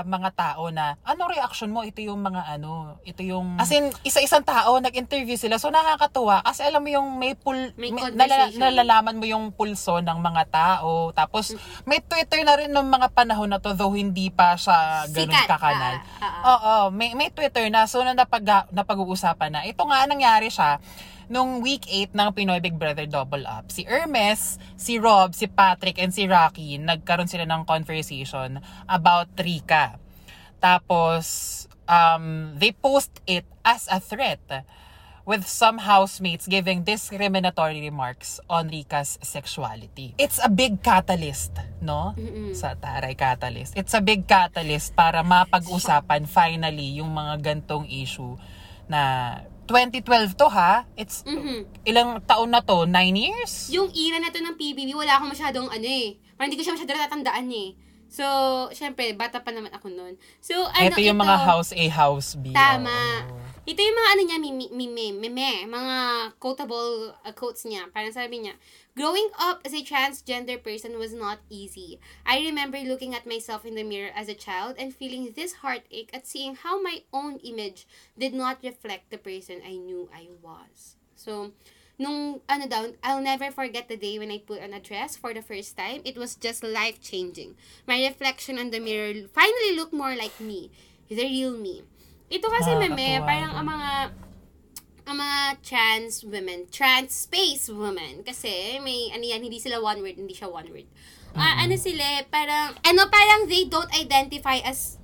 mga tao na anong reaction mo? Ito yung mga ano, ito yung as in isa-isang tao nag-interview sila. So nakakatuwa kasi alam mo yung may pul May may- conversation. nalalaman mo yung pulso ng mga tao. Tapos may Twitter na rin ng mga panahon na to though hindi pa siya ganun Sikat. kakanal. Ah, ah, ah. Oo, may may Twitter na so na napag napag-uusapan na. Ito nga nangyari siya nung week 8 ng Pinoy Big Brother Double Up. Si Hermes, si Rob, si Patrick, and si Rocky, nagkaroon sila ng conversation about Rika. Tapos, um, they post it as a threat with some housemates giving discriminatory remarks on Rika's sexuality. It's a big catalyst, no? Sa Taray Catalyst. It's a big catalyst para mapag-usapan finally yung mga gantong issue na 2012 to ha. It's Mhm. ilang taon na to? Nine years? Yung era na to ng PBB, wala akong masyadong ano eh. Parang hindi ko siya masyadong natatandaan eh. So, syempre, bata pa naman ako noon. So, ano ito yung mga house A, house B. Tama. Oo. Ito yung mga ano niya, mime, mime, mga quotable uh, quotes niya. Parang sabi niya, Growing up as a transgender person was not easy. I remember looking at myself in the mirror as a child and feeling this heartache at seeing how my own image did not reflect the person I knew I was. So, nung ano daw, I'll never forget the day when I put on a dress for the first time. It was just life-changing. My reflection on the mirror finally looked more like me. The real me. Ito kasi, meme, Nakakatuwa parang ang mga ang mga trans women, trans space women, kasi may, ano yan, hindi sila one word, hindi siya one word. Ah, ano sila, parang, ano, parang they don't identify as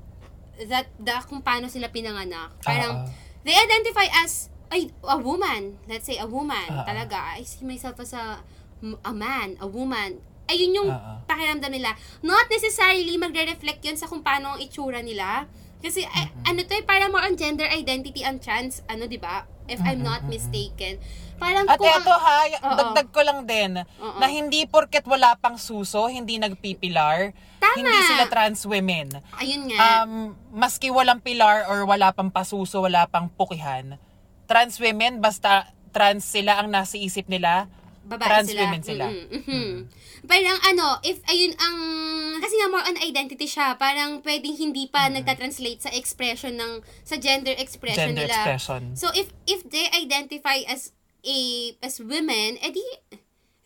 that, the, kung paano sila pinanganak. Parang, Ah, ah. they identify as ay, a woman. Let's say, a woman. Ah. Talaga. I see myself as a, a man, a woman. Ayun yung ah. pakiramdam nila. Not necessarily magre-reflect yun sa kung paano ang itsura nila. Kasi, ay, ano to eh, parang more on gender identity and trans, ano, di ba? If I'm not mistaken. Parang At kung eto ha, Oo. dagdag ko lang din, Oo. na hindi porket wala pang suso, hindi nagpipilar, Tama. hindi sila trans women. ayun nga. Um, maski walang pilar or wala pang pasuso, wala pang pukihan, trans women, basta trans sila ang nasa isip nila, babae trans sila. women sila. Mm-mm, mhm. Parang ano, if ayun ang, kasi nga more on identity siya, parang pwedeng hindi pa nagta-translate sa expression ng, sa gender expression Gender nila. expression. So if if they identify as a as women, edi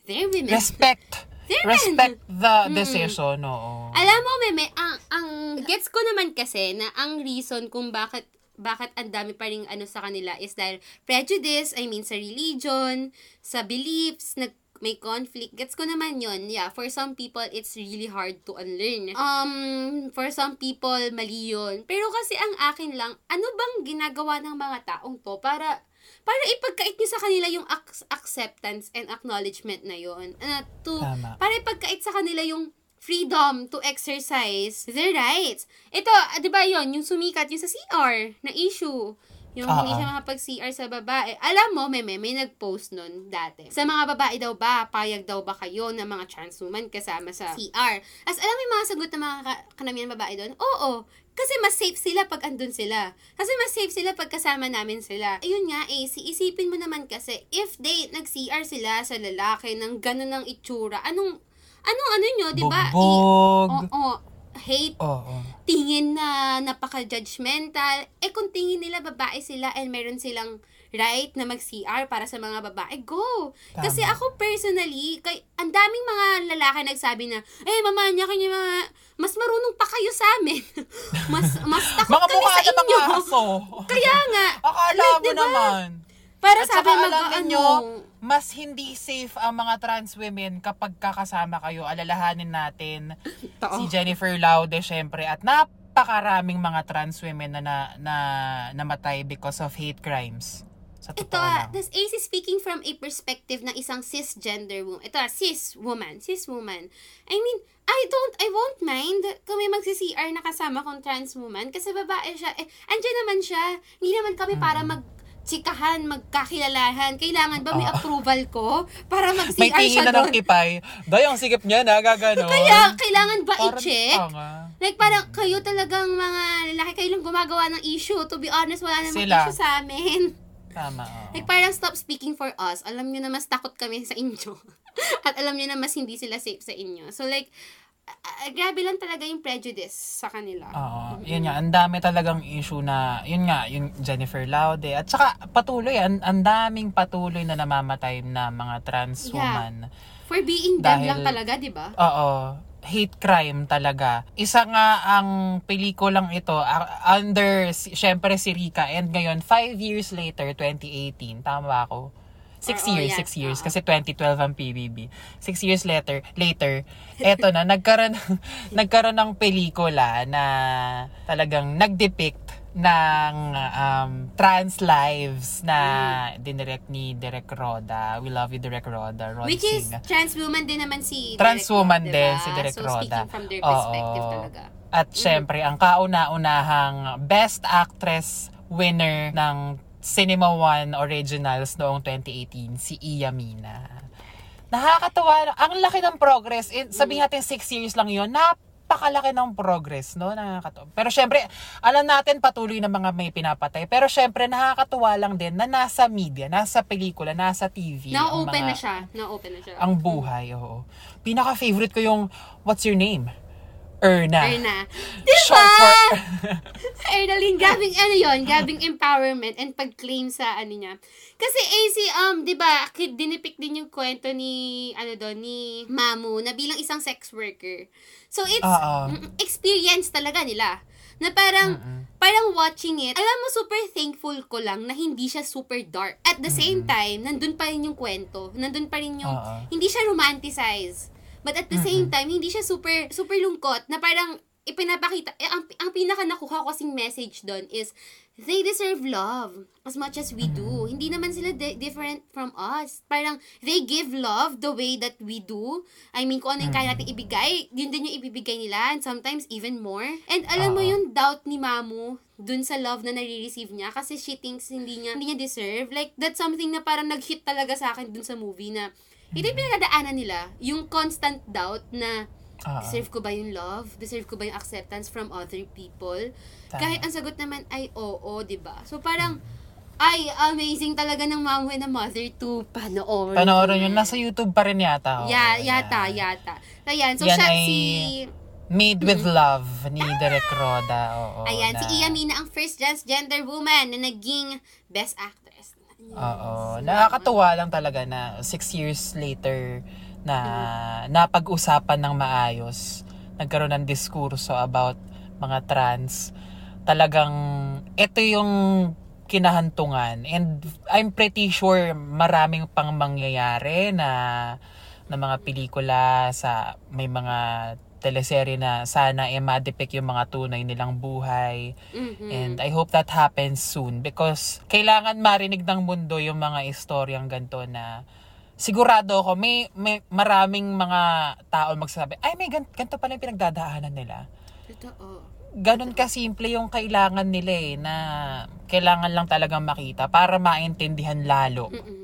they're women. Respect. They're Respect men. the decision, oo. Alam mo, Meme, ang, ang gets ko naman kasi na ang reason kung bakit bakit ang dami pa rin ano sa kanila is dahil prejudice, I mean sa religion, sa beliefs, nag may conflict. Gets ko naman yon Yeah, for some people, it's really hard to unlearn. Um, for some people, mali yun. Pero kasi ang akin lang, ano bang ginagawa ng mga taong to para para ipagkait nyo sa kanila yung ac- acceptance and acknowledgement na yon. Uh, to, Tama. para ipagkait sa kanila yung freedom to exercise their rights. Ito, ah, di ba yon yung sumikat yung sa CR na issue. Yung hindi Oo. siya makapag-CR sa babae. Alam mo, meme, may nag-post nun dati. Sa mga babae daw ba, payag daw ba kayo na mga trans woman kasama sa CR? As alam mo yung mga sagot ng mga ka- kanamihan babae doon? Oo. Kasi mas safe sila pag andun sila. Kasi mas safe sila pag kasama namin sila. Ayun nga eh, si isipin mo naman kasi, if they nag-CR sila sa lalaki ng ganun ng itsura, anong, anong ano nyo, di ba? Bugbog. Oo. hate, Oo. tingin na napaka-judgmental. Eh kung tingin nila babae sila and meron silang right na mag-CR para sa mga babae, go. Kasi Tama. ako personally, kay ang daming mga lalaki nagsabi na, eh, mama niya kanya mga, mas marunong pa kayo sa amin. mas, mas takot Mga kami sa inyo. mga. Kaya nga. Akala like, mo diba? naman. Para At sa saka akin, mag, ano, ninyo, mas hindi safe ang mga trans women kapag kakasama kayo. Alalahanin natin Totoo. si Jennifer Laude, syempre, at napakaraming mga trans women na, na, na namatay because of hate crimes. Sa Ito ah, lang. this AC speaking from a perspective ng isang cisgender woman. Ito ah, cis woman, cis woman. I mean, I don't, I won't mind kung may magsi-CR na kasama kong trans woman kasi babae siya. Eh, andyan naman siya. Hindi naman kami para mag tsikahan, magkakilalahan. Kailangan ba may Ah. approval ko para May mag-CR tingin siya na ng doon? kipay. Day, ang sikip niya, nagagano. Kaya, kailangan ba Parang i-check? tanga. Like, parang kayo talagang mga lalaki, kayo lang gumagawa ng issue. To be honest, wala namang Sila. issue sa amin. Tama, oo. Like, parang stop speaking for us. Alam nyo na mas takot kami sa inyo. At alam nyo na mas hindi sila safe sa inyo. So, like, ah, grabe lang talaga yung prejudice sa kanila. Oo, yun nga, ang dami talagang issue na, yun nga, yung Jennifer Laude. At saka, patuloy, ang, ang daming patuloy na namamatay na mga trans Yeah. woman. For being them lang talaga, di ba? Oo, hate crime talaga. Isa nga ang pelikulang ito, under, syempre si Rika, and ngayon, five years later, 2018, tama ba ako? Six Oo, years, yan. six years, Oo. kasi 2012 ang PBB. Six years later, later, eto na, nagkaroon, nagkaroon ng pelikula na talagang nagdepict ng um, trans lives na dinirect ni Direk Roda. We love you, Direk Roda. Ron Which is, Singh. trans woman din naman si Trans Direk woman Rod, din diba? si Direk so, Roda. speaking from their Oo. perspective talaga. At syempre, ang kauna-unahang Best Actress winner ng Cinema One Originals noong 2018, si Iya Mina. Nakakatawa. Ang laki ng progress. In, sabihin natin 6 years lang yon napakalaki ng progress, no? Nakakatawa. Pero syempre, alam natin patuloy na mga may pinapatay. Pero syempre, nakakatuwa lang din na nasa media, nasa pelikula, nasa TV. Na-open mga- na siya. Na-open na siya. Ang buhay, oo. Pinaka-favorite ko yung, what's your name? Erna. Erna. Short for... Ernaline, gabing ano yon gabing empowerment and pag-claim sa ano niya. Kasi AC, um, di ba, dinipik din yung kwento ni, ano doon, ni Mamu, na bilang isang sex worker. So, it's Oo. mm, experience talaga nila. Na parang, parang watching it, alam mo, super thankful ko lang na hindi siya super dark. At the same time, nandun pa rin yung kwento. Nandun pa rin yung, Oo. hindi siya romanticize. But at the same time, hindi siya super, super lungkot na parang ipinapakita, eh, ang, ang pinaka nakuha ko kasing message doon is, they deserve love as much as we do. Hindi naman sila di- different from us. Parang, they give love the way that we do. I mean, kung ano yung kaya natin ibigay, yun din yung ibibigay nila, and sometimes even more. And alam mo yung doubt ni Mamu dun sa love na nare-receive niya kasi she thinks hindi niya, hindi niya deserve. Like, that's something na parang nag-hit talaga sa akin dun sa movie na ito yung pinagdadaanan nila, yung constant doubt na Oo. deserve ko ba yung love? Deserve ko ba yung acceptance from other people? Tama. Kahit ang sagot naman ay oo, 'di ba? So parang ay amazing talaga ng Mom and a Mother to panoorin. Panoorin yun. Nasa YouTube pa rin yata. oo. Ya, yata, yata. So, ayan. So, Yan siya ay si... Made with Love ni Direk Roda. Oo, Ayan, na- si Iya Mina ang first transgender woman na naging best actress. Oo. Nakakatuwa lang talaga na six years later na napag-usapan ng maayos, nagkaroon ng diskurso about mga trans. Talagang ito yung kinahantungan. And I'm pretty sure maraming pang mangyayari na na mga pelikula sa may mga teleserye na sana eh ma-depict yung mga tunay nilang buhay. Mhm. And I hope that happens soon because kailangan marinig ng mundo yung mga istoryang ganito na sigurado ako may, may maraming mga tao magsasabi, ay may gan- ganito pala yung pinagdadaanan nila. Totoo. Ganon kasimple yung kailangan nila eh na kailangan lang talagang makita para maintindihan lalo. Mm-mm.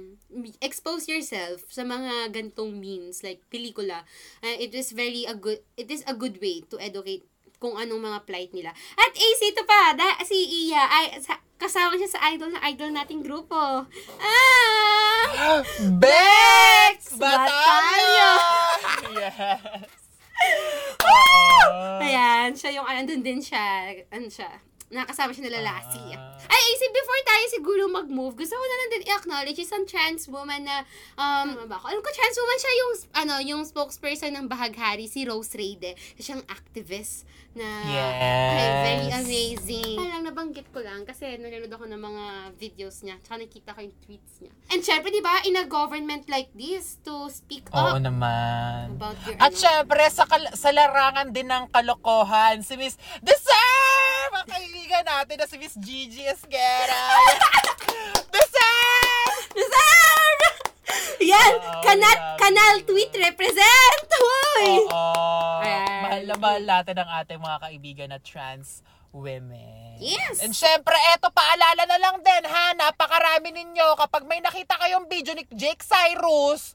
Expose yourself sa mga gantong means like pelikula. Uh, it is very a good it is a good way to educate kung anong mga plight nila. At AC ito pa, da, si Iya ay sa, kasama siya sa idol na idol nating grupo. Ah! Bex Batalyon! yes! Oo. Ayan, siya yung andun din siya. Ano siya? Nakasama siya na lalasi. Ah. Ay, isip, before tayo siguro mag-move, gusto ko na lang din i-acknowledge isang trans woman na, um, ano ba ako? Alam ko, trans woman siya yung, ano, yung spokesperson ng Bahaghari, si Rose Reyde. Siya siyang activist na, Yes. ay, very amazing. Parang nabanggit ko lang kasi nanonood ako ng mga videos niya, tsaka nakita ko yung tweets niya. And syempre, di ba, in a government like this, to speak Oo up naman. about your, At ano, syempre, sa, kal- sa larangan din ng kalokohan, si Miss Deserve! Ang kaibigan natin na si Miss Gigi Esguera. Deserve! Deserve! Yan! Kanal, kanal tweet represent! Hoy! Oo. Ayan. Mahal na mahal natin ang ating mga kaibigan na trans women. Yes! And syempre, eto, paalala na lang din ha, napakarami ninyo kapag may nakita kayong video ni Jake Cyrus,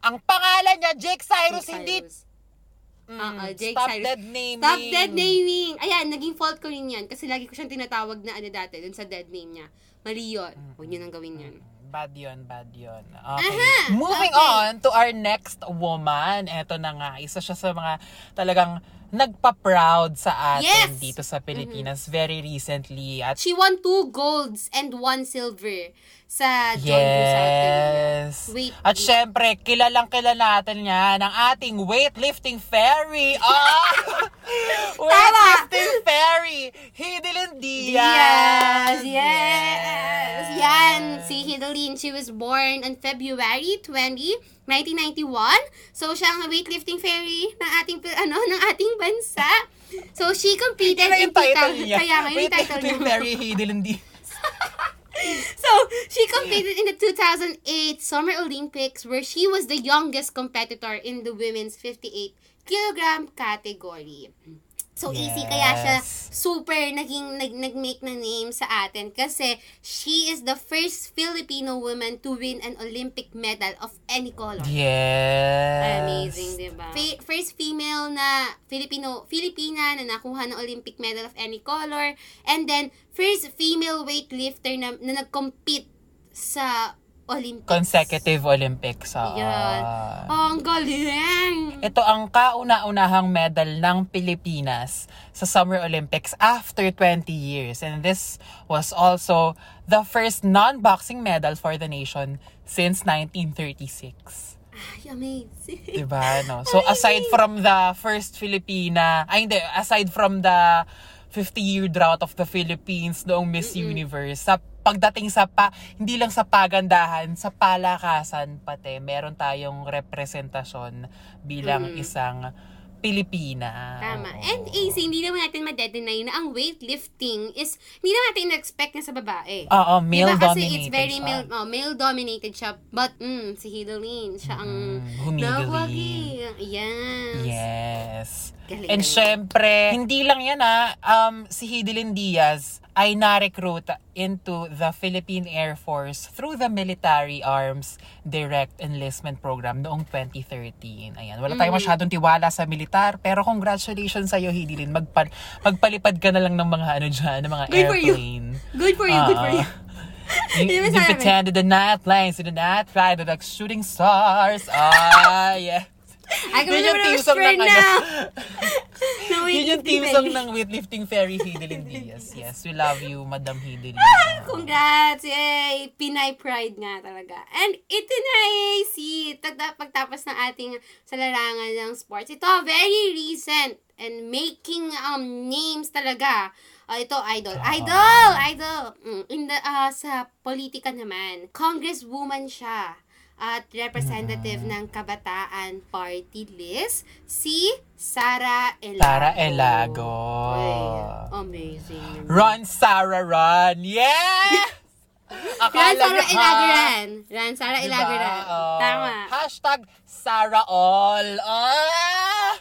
ang pangalan niya, Jake Cyrus, Jake hindi Cyrus. Mm, Oo, Jake stop Cyrus. dead naming. Stop dead naming! Ayan, naging fault ko rin yan. Kasi lagi ko siyang tinatawag na ano dati, dun sa dead name niya. Mali yun. Huwag niyo nang gawin yun. Bad yun, bad yun. Okay. Aha! Moving Okay. on to our next woman. Eto na nga, isa siya sa mga talagang nagpa-proud sa atin Yes! dito sa Pilipinas very recently. At She won two golds and one silver sa John. Yes. Wait. At syempre, kilalang kilala natin niya ng ating weightlifting fairy. Ah! weightlifting fairy. Hidilyn Diaz. Diaz! Yes! Yan, si Hidalyn. She was born on February 20, 1991. So, siya ang weightlifting fairy ng ating, ano, ng ating bansa. So, she competed in title 2000 niya. Kaya nga, yung title Weightlifting niya. fairy Hidilyn Diaz. So, she competed in the 2008 Summer Olympics where she was the youngest competitor in the women's 58 kilogram category. So, easy kaya siya Yes. super naging nag, nag-make na name sa atin kasi she is the first Filipino woman to win an Olympic medal of any color. Yes. Amazing, di ba? Fa- first female na Filipino, Filipina na nakuha ng Olympic medal of any color. And then, first female weightlifter na, na nag-compete sa Olympics. Consecutive Olympics. Yan. Oh, ang galing! Ito ang kauna-unahang medal ng Pilipinas sa Summer Olympics after 20 years. And this was also the first non-boxing medal for the nation since 1936. Ay, amazing. Diba, no? So, aside from the first Filipina, ay hindi, aside from the 50-year drought of the Philippines noong Miss Universe, sa pagdating sa pa, hindi lang sa pagandahan, sa palakasan pati, meron tayong representasyon bilang isang Pilipina. Tama. Oo. And AC, hindi naman natin ma-deny na ang weightlifting is, hindi naman natin na-expect na sa babae. Oo, Diba? male-dominated Kasi it's very siya. male, oh, male-dominated siya. But, mm, si Hidalyn, siya ang Mm, nawagi. Yes. Yes. Galing, And galing. syempre, hindi lang yan ah, um, si Hidilyn Diaz ay na-recruit into the Philippine Air Force through the Military Arms Direct Enlistment Program noong 2013. Ayan, wala tayong masyadong tiwala sa militar, pero congratulations sa'yo, Hidilyn. Magpa- magpalipad ka na lang ng mga ano dyan, ng mga Good for you. airplane. Good for you, good for Ah, you. You, Hindi mo you sabi. pretended the night planes, you did not fly the like shooting stars. Ah, yeah. I can Yun yung remember team song ng now. ano. No, wait, Yun yung team song ng weightlifting fairy Hidilyn Diaz. Yes, we love you, Madam Hidilyn. Congrats! Yay! Pinay pride nga talaga. And ito na eh, si tagda, pagtapos ng ating sa larangan ng sports. Ito, very recent and making um names talaga. Ah, ito, idol. Idol! Idol! Mm, in the, ah, sa politika naman, congresswoman siya at representative ng Kabataan Party List, si Sara Elago. Sara Elago. Ay, amazing. Run, Sarah, run! Yeah! Ran Akala Sara niyo, ha? Ilaguran. Ran Sara Diba? Ilaguran. Oh. Tama. Hashtag Sarah All. Ah!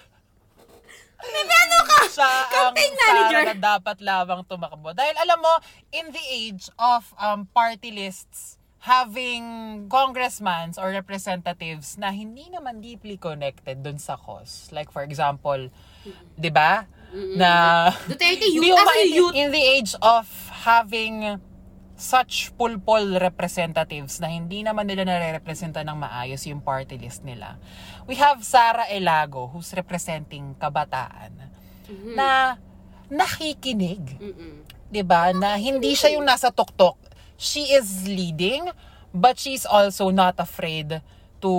Ano ka? Siya ang manager. Sarah na dapat lamang tumakbo. Dahil alam mo, in the age of um, party lists, having congressmans or representatives na hindi naman deeply connected dun sa cause. Like for example, 'di ba? Na Duterte youth. Asa maintindihan- youth? in the age of having such pulpol representatives na hindi naman nila nare-representa ng maayos yung party list nila. We have Sara Elago who's representing kabataan Mm-hmm. na nakikinig. Mm-mm. 'di ba? Na hindi siya yung nasa tuktok. She is leading, but she's also not afraid to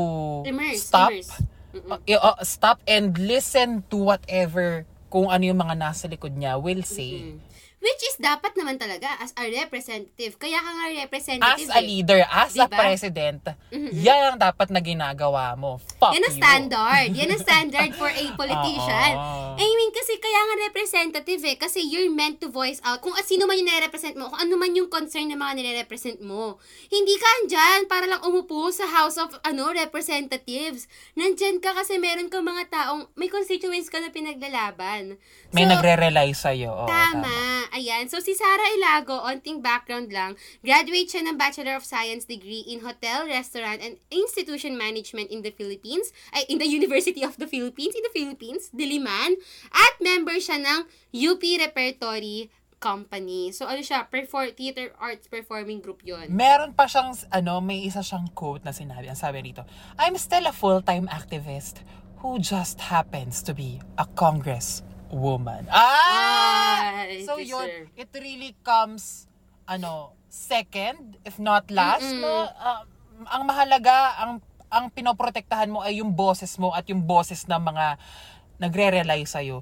Immerse, stop. immerse. uh, uh, stop and listen to whatever kung ano yung mga nasa likod niya will say. Which is dapat naman talaga as a representative. Kaya ka nga representative As a eh. leader, as a Diba? president, yan ang dapat na ginagawa mo. Fuck Yan ang standard. Yan ang standard for a politician. Oo. I mean, kasi kaya nga representative eh. Kasi you're meant to voice out kung sino man yung nire-represent mo, kung ano man yung concern ng mga nire-represent mo. Hindi ka andyan para lang umupo sa House of ano Representatives. Nandyan ka kasi meron kang mga taong, may constituents ka na pinaglalaban. May So, nagre-rely sa'yo. Oo, Tama. Ayan. So, si Sarah Ilago, onting background lang, graduate siya ng Bachelor of Science degree in Hotel, Restaurant, and Institution Management in the Philippines, ay, in the University of the Philippines, in the Philippines, Diliman, at member siya ng UP Repertory Company. So, ano siya, perfor- theater arts performing group yon. Meron pa siyang, ano, may isa siyang quote na sinabi. Ang sabi rito, I'm still a full-time activist who just happens to be a congress woman. Ah! Ay, so yes, yun, sir. it really comes, ano, second, if not last, no? Ah, ang mahalaga, ang ang pinoprotektahan mo ay yung boses mo at yung boses ng mga nagre-rely sa'yo.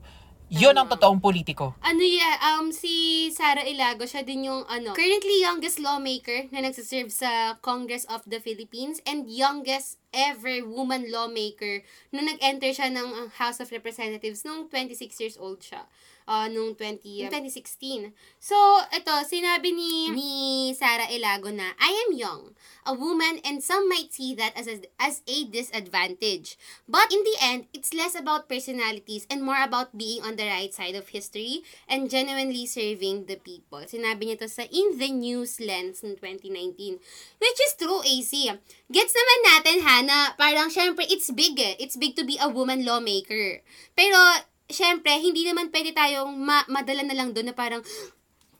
Yun ang totoong politiko. Ano yan, um, si Sara Ilago, siya din yung, ano, currently youngest lawmaker na nagsiserve sa Congress of the Philippines and youngest ever woman lawmaker nung nag-enter siya ng uh, House of Representatives nung 26 years old siya. Uh, nung 20, 2016. So, ito, sinabi ni, ni Sara Ilago na, I am young, a woman, and some might see that as a, as a disadvantage. But in the end, it's less about personalities and more about being on the right side of history and genuinely serving the people. Sinabi niya to sa In the News Lens ng 2019. Which is true, AC. Gets naman natin, ha, na parang syempre, it's big eh. It's big to be a woman lawmaker. Pero, syempre, hindi naman pwede tayong ma- madala na lang doon na parang,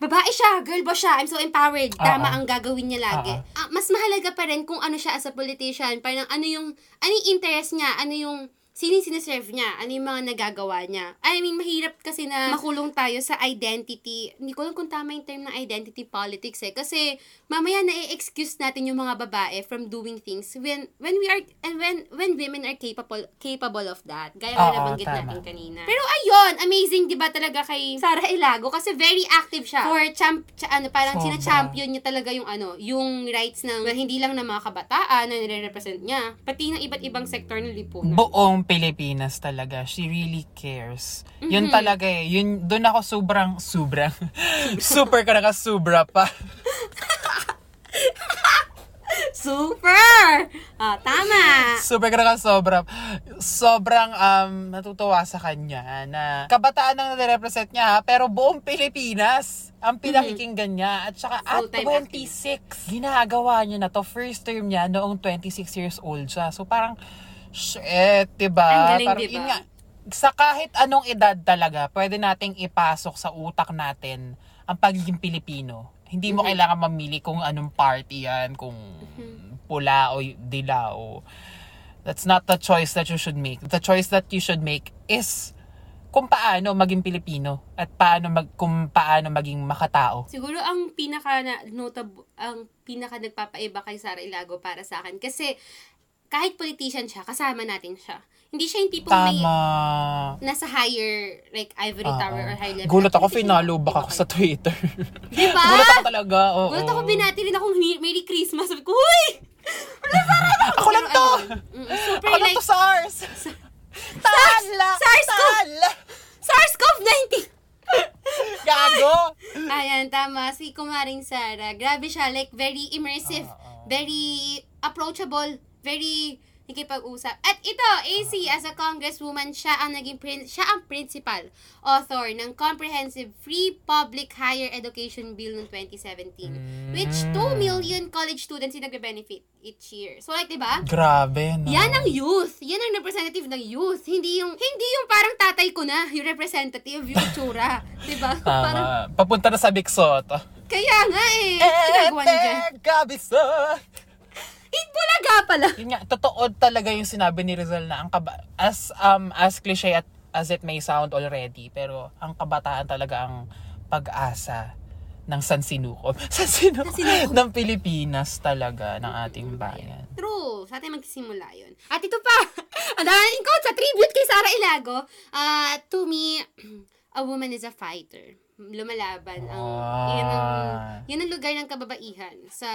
babae siya, girl boss siya, I'm so empowered. Tama Oo. ang gagawin niya lagi. Oo. Ah, mas mahalaga pa rin kung ano siya as a politician. Parang ano yung, ano yung interest niya, ano yung, sino yung siniserve niya, ano yung mga nagagawa niya. I mean, mahirap kasi na makulong tayo sa identity. Hindi ko alam kung tama yung term ng identity politics eh. Kasi mamaya na-excuse natin yung mga babae from doing things when when we are and when when women are capable capable of that. Gaya na nabanggit tama. natin kanina. Pero ayun, amazing 'di ba talaga kay Sara Ilago kasi very active siya for champ cha- ano parang Sobra. sina-champion niya talaga yung ano, yung rights ng hindi lang ng mga kabataan na nire-represent niya, pati ng iba't ibang sektor ng lipunan. buong Pilipinas talaga. She really cares. Yun Mm-hmm. talaga eh. Yun, doon ako sobrang, sobrang, super ka nakasubra pa. Super! Ah, tama! Super ka nakasobra. Sobrang um, natutuwa sa kanya na kabataan ang nare-represent niya ha, pero buong Pilipinas ang pinakikinggan niya. At saka at Full-time 26, ginagawa niya na to. First term niya noong 26 years old siya. So parang, shit, diba? Ang galing, parang, diba? yun nga, sa kahit anong edad talaga, pwede nating ipasok sa utak natin ang pagiging Pilipino. Hindi mo kailangan mamili kung anong party yan, kung pula o dilaw. That's not the choice that you should make. The choice that you should make is kung paano maging Pilipino at paano mag, kung paano maging makatao. Siguro ang pinaka na notable, ang pinaka nagpapaiba kay Sara Ilago para sa akin kasi kahit politician siya, kasama natin siya. Hindi siya yung tipong may Tama. nasa higher like ivory tower or high level. Gulat ako, finalo back ba ako sa Twitter. Diba? Gulat ako talaga, oo. Gulat ako, binati rin akong "Me- Merry Christmas. Sabi ko, huy! Ako lang to! Mm, super Ako lang to, SARS! Tala! SARS-CoV! Tala! SARS-CoV-19! Gago! Ayan, tama. Si Kumaring Sara. Grabe siya. Like, very immersive. Very approachable. Very nakipag-usap. At ito, AC, as a congresswoman, siya ang naging prin- siya ang principal author ng Comprehensive Free Public Higher Education Bill noong 2017. Which 2 million college students yung nagbe-benefit each year. So, like, di ba? Grabe, no? Yan ang youth. Yan ang representative ng youth. Hindi yung hindi yung parang tatay ko na, yung representative, yung itsura. 'Di ba? Parang. Papunta na sa Bixot. kaya nga eh. Ginagawa niya dyan. Eh, Gabisot! Itbulaga pala. Yun nga, totoo talaga yung sinabi ni Rizal na ang kaba, as, um, as cliche at as it may sound already, pero ang kabataan talaga ang pag-asa ng San Sinuko. San Sinuko. Sinuko. ng Pilipinas talaga, ng ating bayan. True. Sa atin magsisimula yun. At ito pa, ang daming quote sa tribute kay Sara Ilago. Uh, to me, a woman is a fighter. Lumalaban. Ang, Ah. yan, ang, yan ang lugar ng kababaihan sa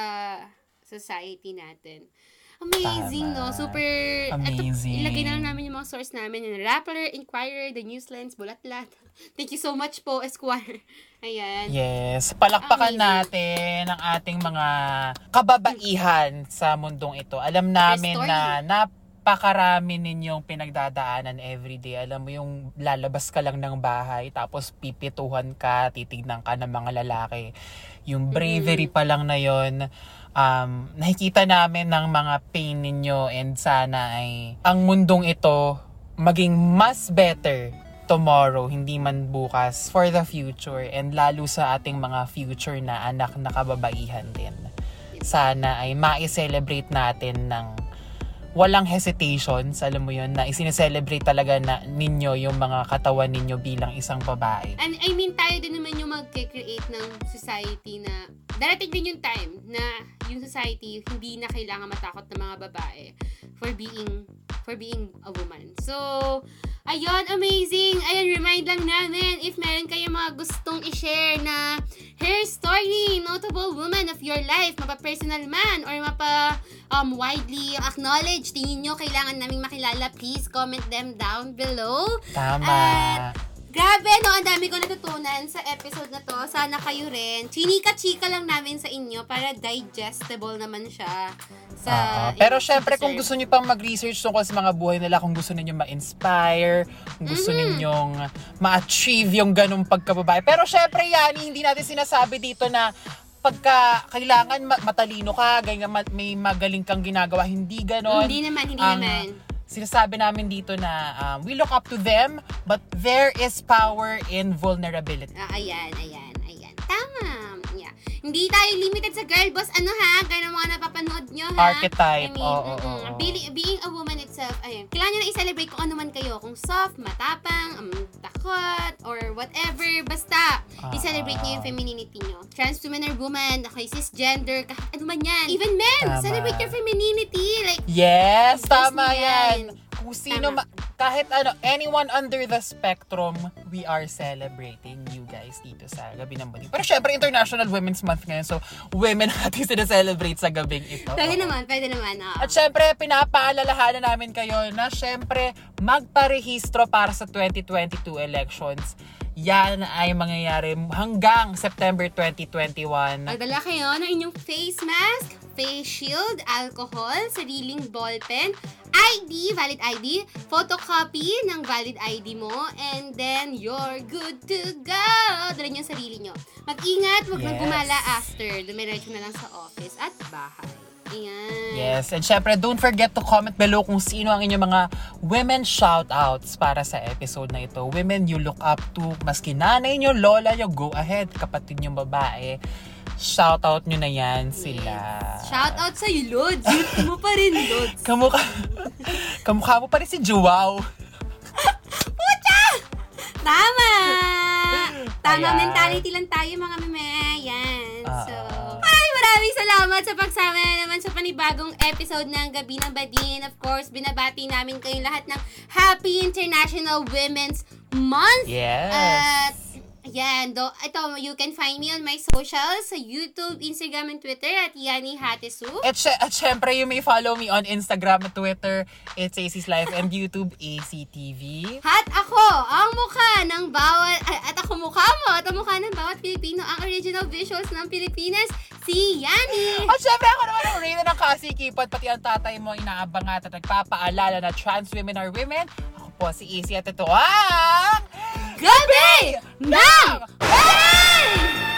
society natin. Amazing, Tama. no? Super, Amazing. Ito, ilagay na lang namin yung mga source namin. Yung Rappler, Inquirer, The Newslands, Bulatlat. Thank you so much po, Esquire. Ayan. Yes, palakpakan Amazing. natin ang ating mga kababaihan sa mundong ito. Alam namin na napakarami ninyong pinagdadaanan everyday. Alam mo yung lalabas ka lang ng bahay, tapos pipituhan ka, titignan ka ng mga lalaki. Yung bravery pa lang na yon um, nakikita namin ng mga pain ninyo and sana ay ang mundong ito maging mas better tomorrow, hindi man bukas, for the future, and lalo sa ating mga future na anak na kababaihan din. Sana ay ma-celebrate natin ng walang hesitations, alam mo yun, na isineselebrate talaga na ninyo yung mga katawan ninyo bilang isang babae. And I mean, tayo din naman yung mag-create ng society na darating din yung time na yung society hindi na kailangan matakot ng mga babae for being for being a woman. So, ayun, amazing. Ayun, remind lang namin if meron kayong mga gustong i-share na hair story, notable woman of your life, mapa-personal man or mapa um, widely acknowledged, tingin nyo kailangan naming makilala, please comment them down below. Tama. At Grabe, no? Ang dami ko natutunan sa episode na to. Sana kayo rin. Chinika-chika lang namin sa inyo para digestible naman siya. Sa Oo. Pero syempre, kung gusto niyo pang mag-research tungkol sa mga buhay nila, kung gusto niyo ma-inspire, kung gusto Mhm. ninyong ma-achieve yung ganung pagkababae. Pero syempre, yan, hindi natin sinasabi dito na pagka kailangan ma- matalino ka, ganyan, ma- may magaling kang ginagawa, hindi ganon. Hindi naman, hindi Ang naman. Sinasabi namin dito na um, we look up to them, but there is power in vulnerability. Ah, ayan, ayan, ayan. Tama. Hindi tayo limited sa girl boss. Ano ha? Gaya ng mga napapanood nyo ha? Archetype. I mean, Oo, oo, oo. Being, being a woman itself, ayun. Kailangan nyo na i-celebrate kung ano man kayo. Kung soft, matapang, um, takot, or whatever. Basta, Ah. i-celebrate nyo yung femininity nyo. Trans woman or woman, okay, cisgender, kahit ano man yan. Even men, Tama. celebrate your femininity. Like, Yes, Yes, tama yan. yan. Kung sino, Tama. ma- kahit ano, anyone under the spectrum, we are celebrating you guys dito sa Gabi ng Bading. Pero syempre, International Women's Month ngayon, so women natin sina-celebrate sa gabing ito. pwede naman, pwede naman. oo. At syempre, pinapaalalahanan namin kayo na syempre, magparehistro para sa 2022 elections. Yan ay mangyayari hanggang September 2021. Magdala kayo ng inyong face mask, face shield, alcohol, sariling ballpen, ID, valid ID, photocopy ng valid ID mo, and then you're good to go! Dala niyo yung sarili nyo. Mag-ingat, huwag Yes. magumala after. Dumiretso na lang sa office at bahay. Ayan. Yes, and syempre, don't forget to comment below kung sino ang inyong mga women shoutouts para sa episode na ito. Women you look up to, maski nanay nyo, lola nyo, go ahead, kapatid nyo babae. Shoutout nyo na yan sila. Shout out sa iyo, Lods. Youth mo pa rin, Lods. Kamukha, kamukha mo pa rin si Juwaw. Tama! Tama Ayan. mentality lang tayo mga meme. Yan. So, Oo. ay, maraming salamat sa pagsama na naman sa panibagong episode ng Gabi ng Badin. Of course, binabati namin kayong lahat ng Happy International Women's Month. Yes. At, Ayan, do, ito, you can find me on my socials sa YouTube, Instagram, and Twitter at Yani Hatesu. At, sy- at syempre, you may follow me on Instagram at Twitter. It's AC's Life and YouTube, ACTV. At ako, ang mukha ng bawat, at ako mukha mo, at ang mukha ng bawat Pilipino, ang original visuals ng Pilipinas, si Yani. At syempre ako naman ang reyna ng kasikipan, pati ang tatay mo inaabangat at nagpapaalala na trans women are women. Ako po si Izzy at ito ang Gabi ng Hey!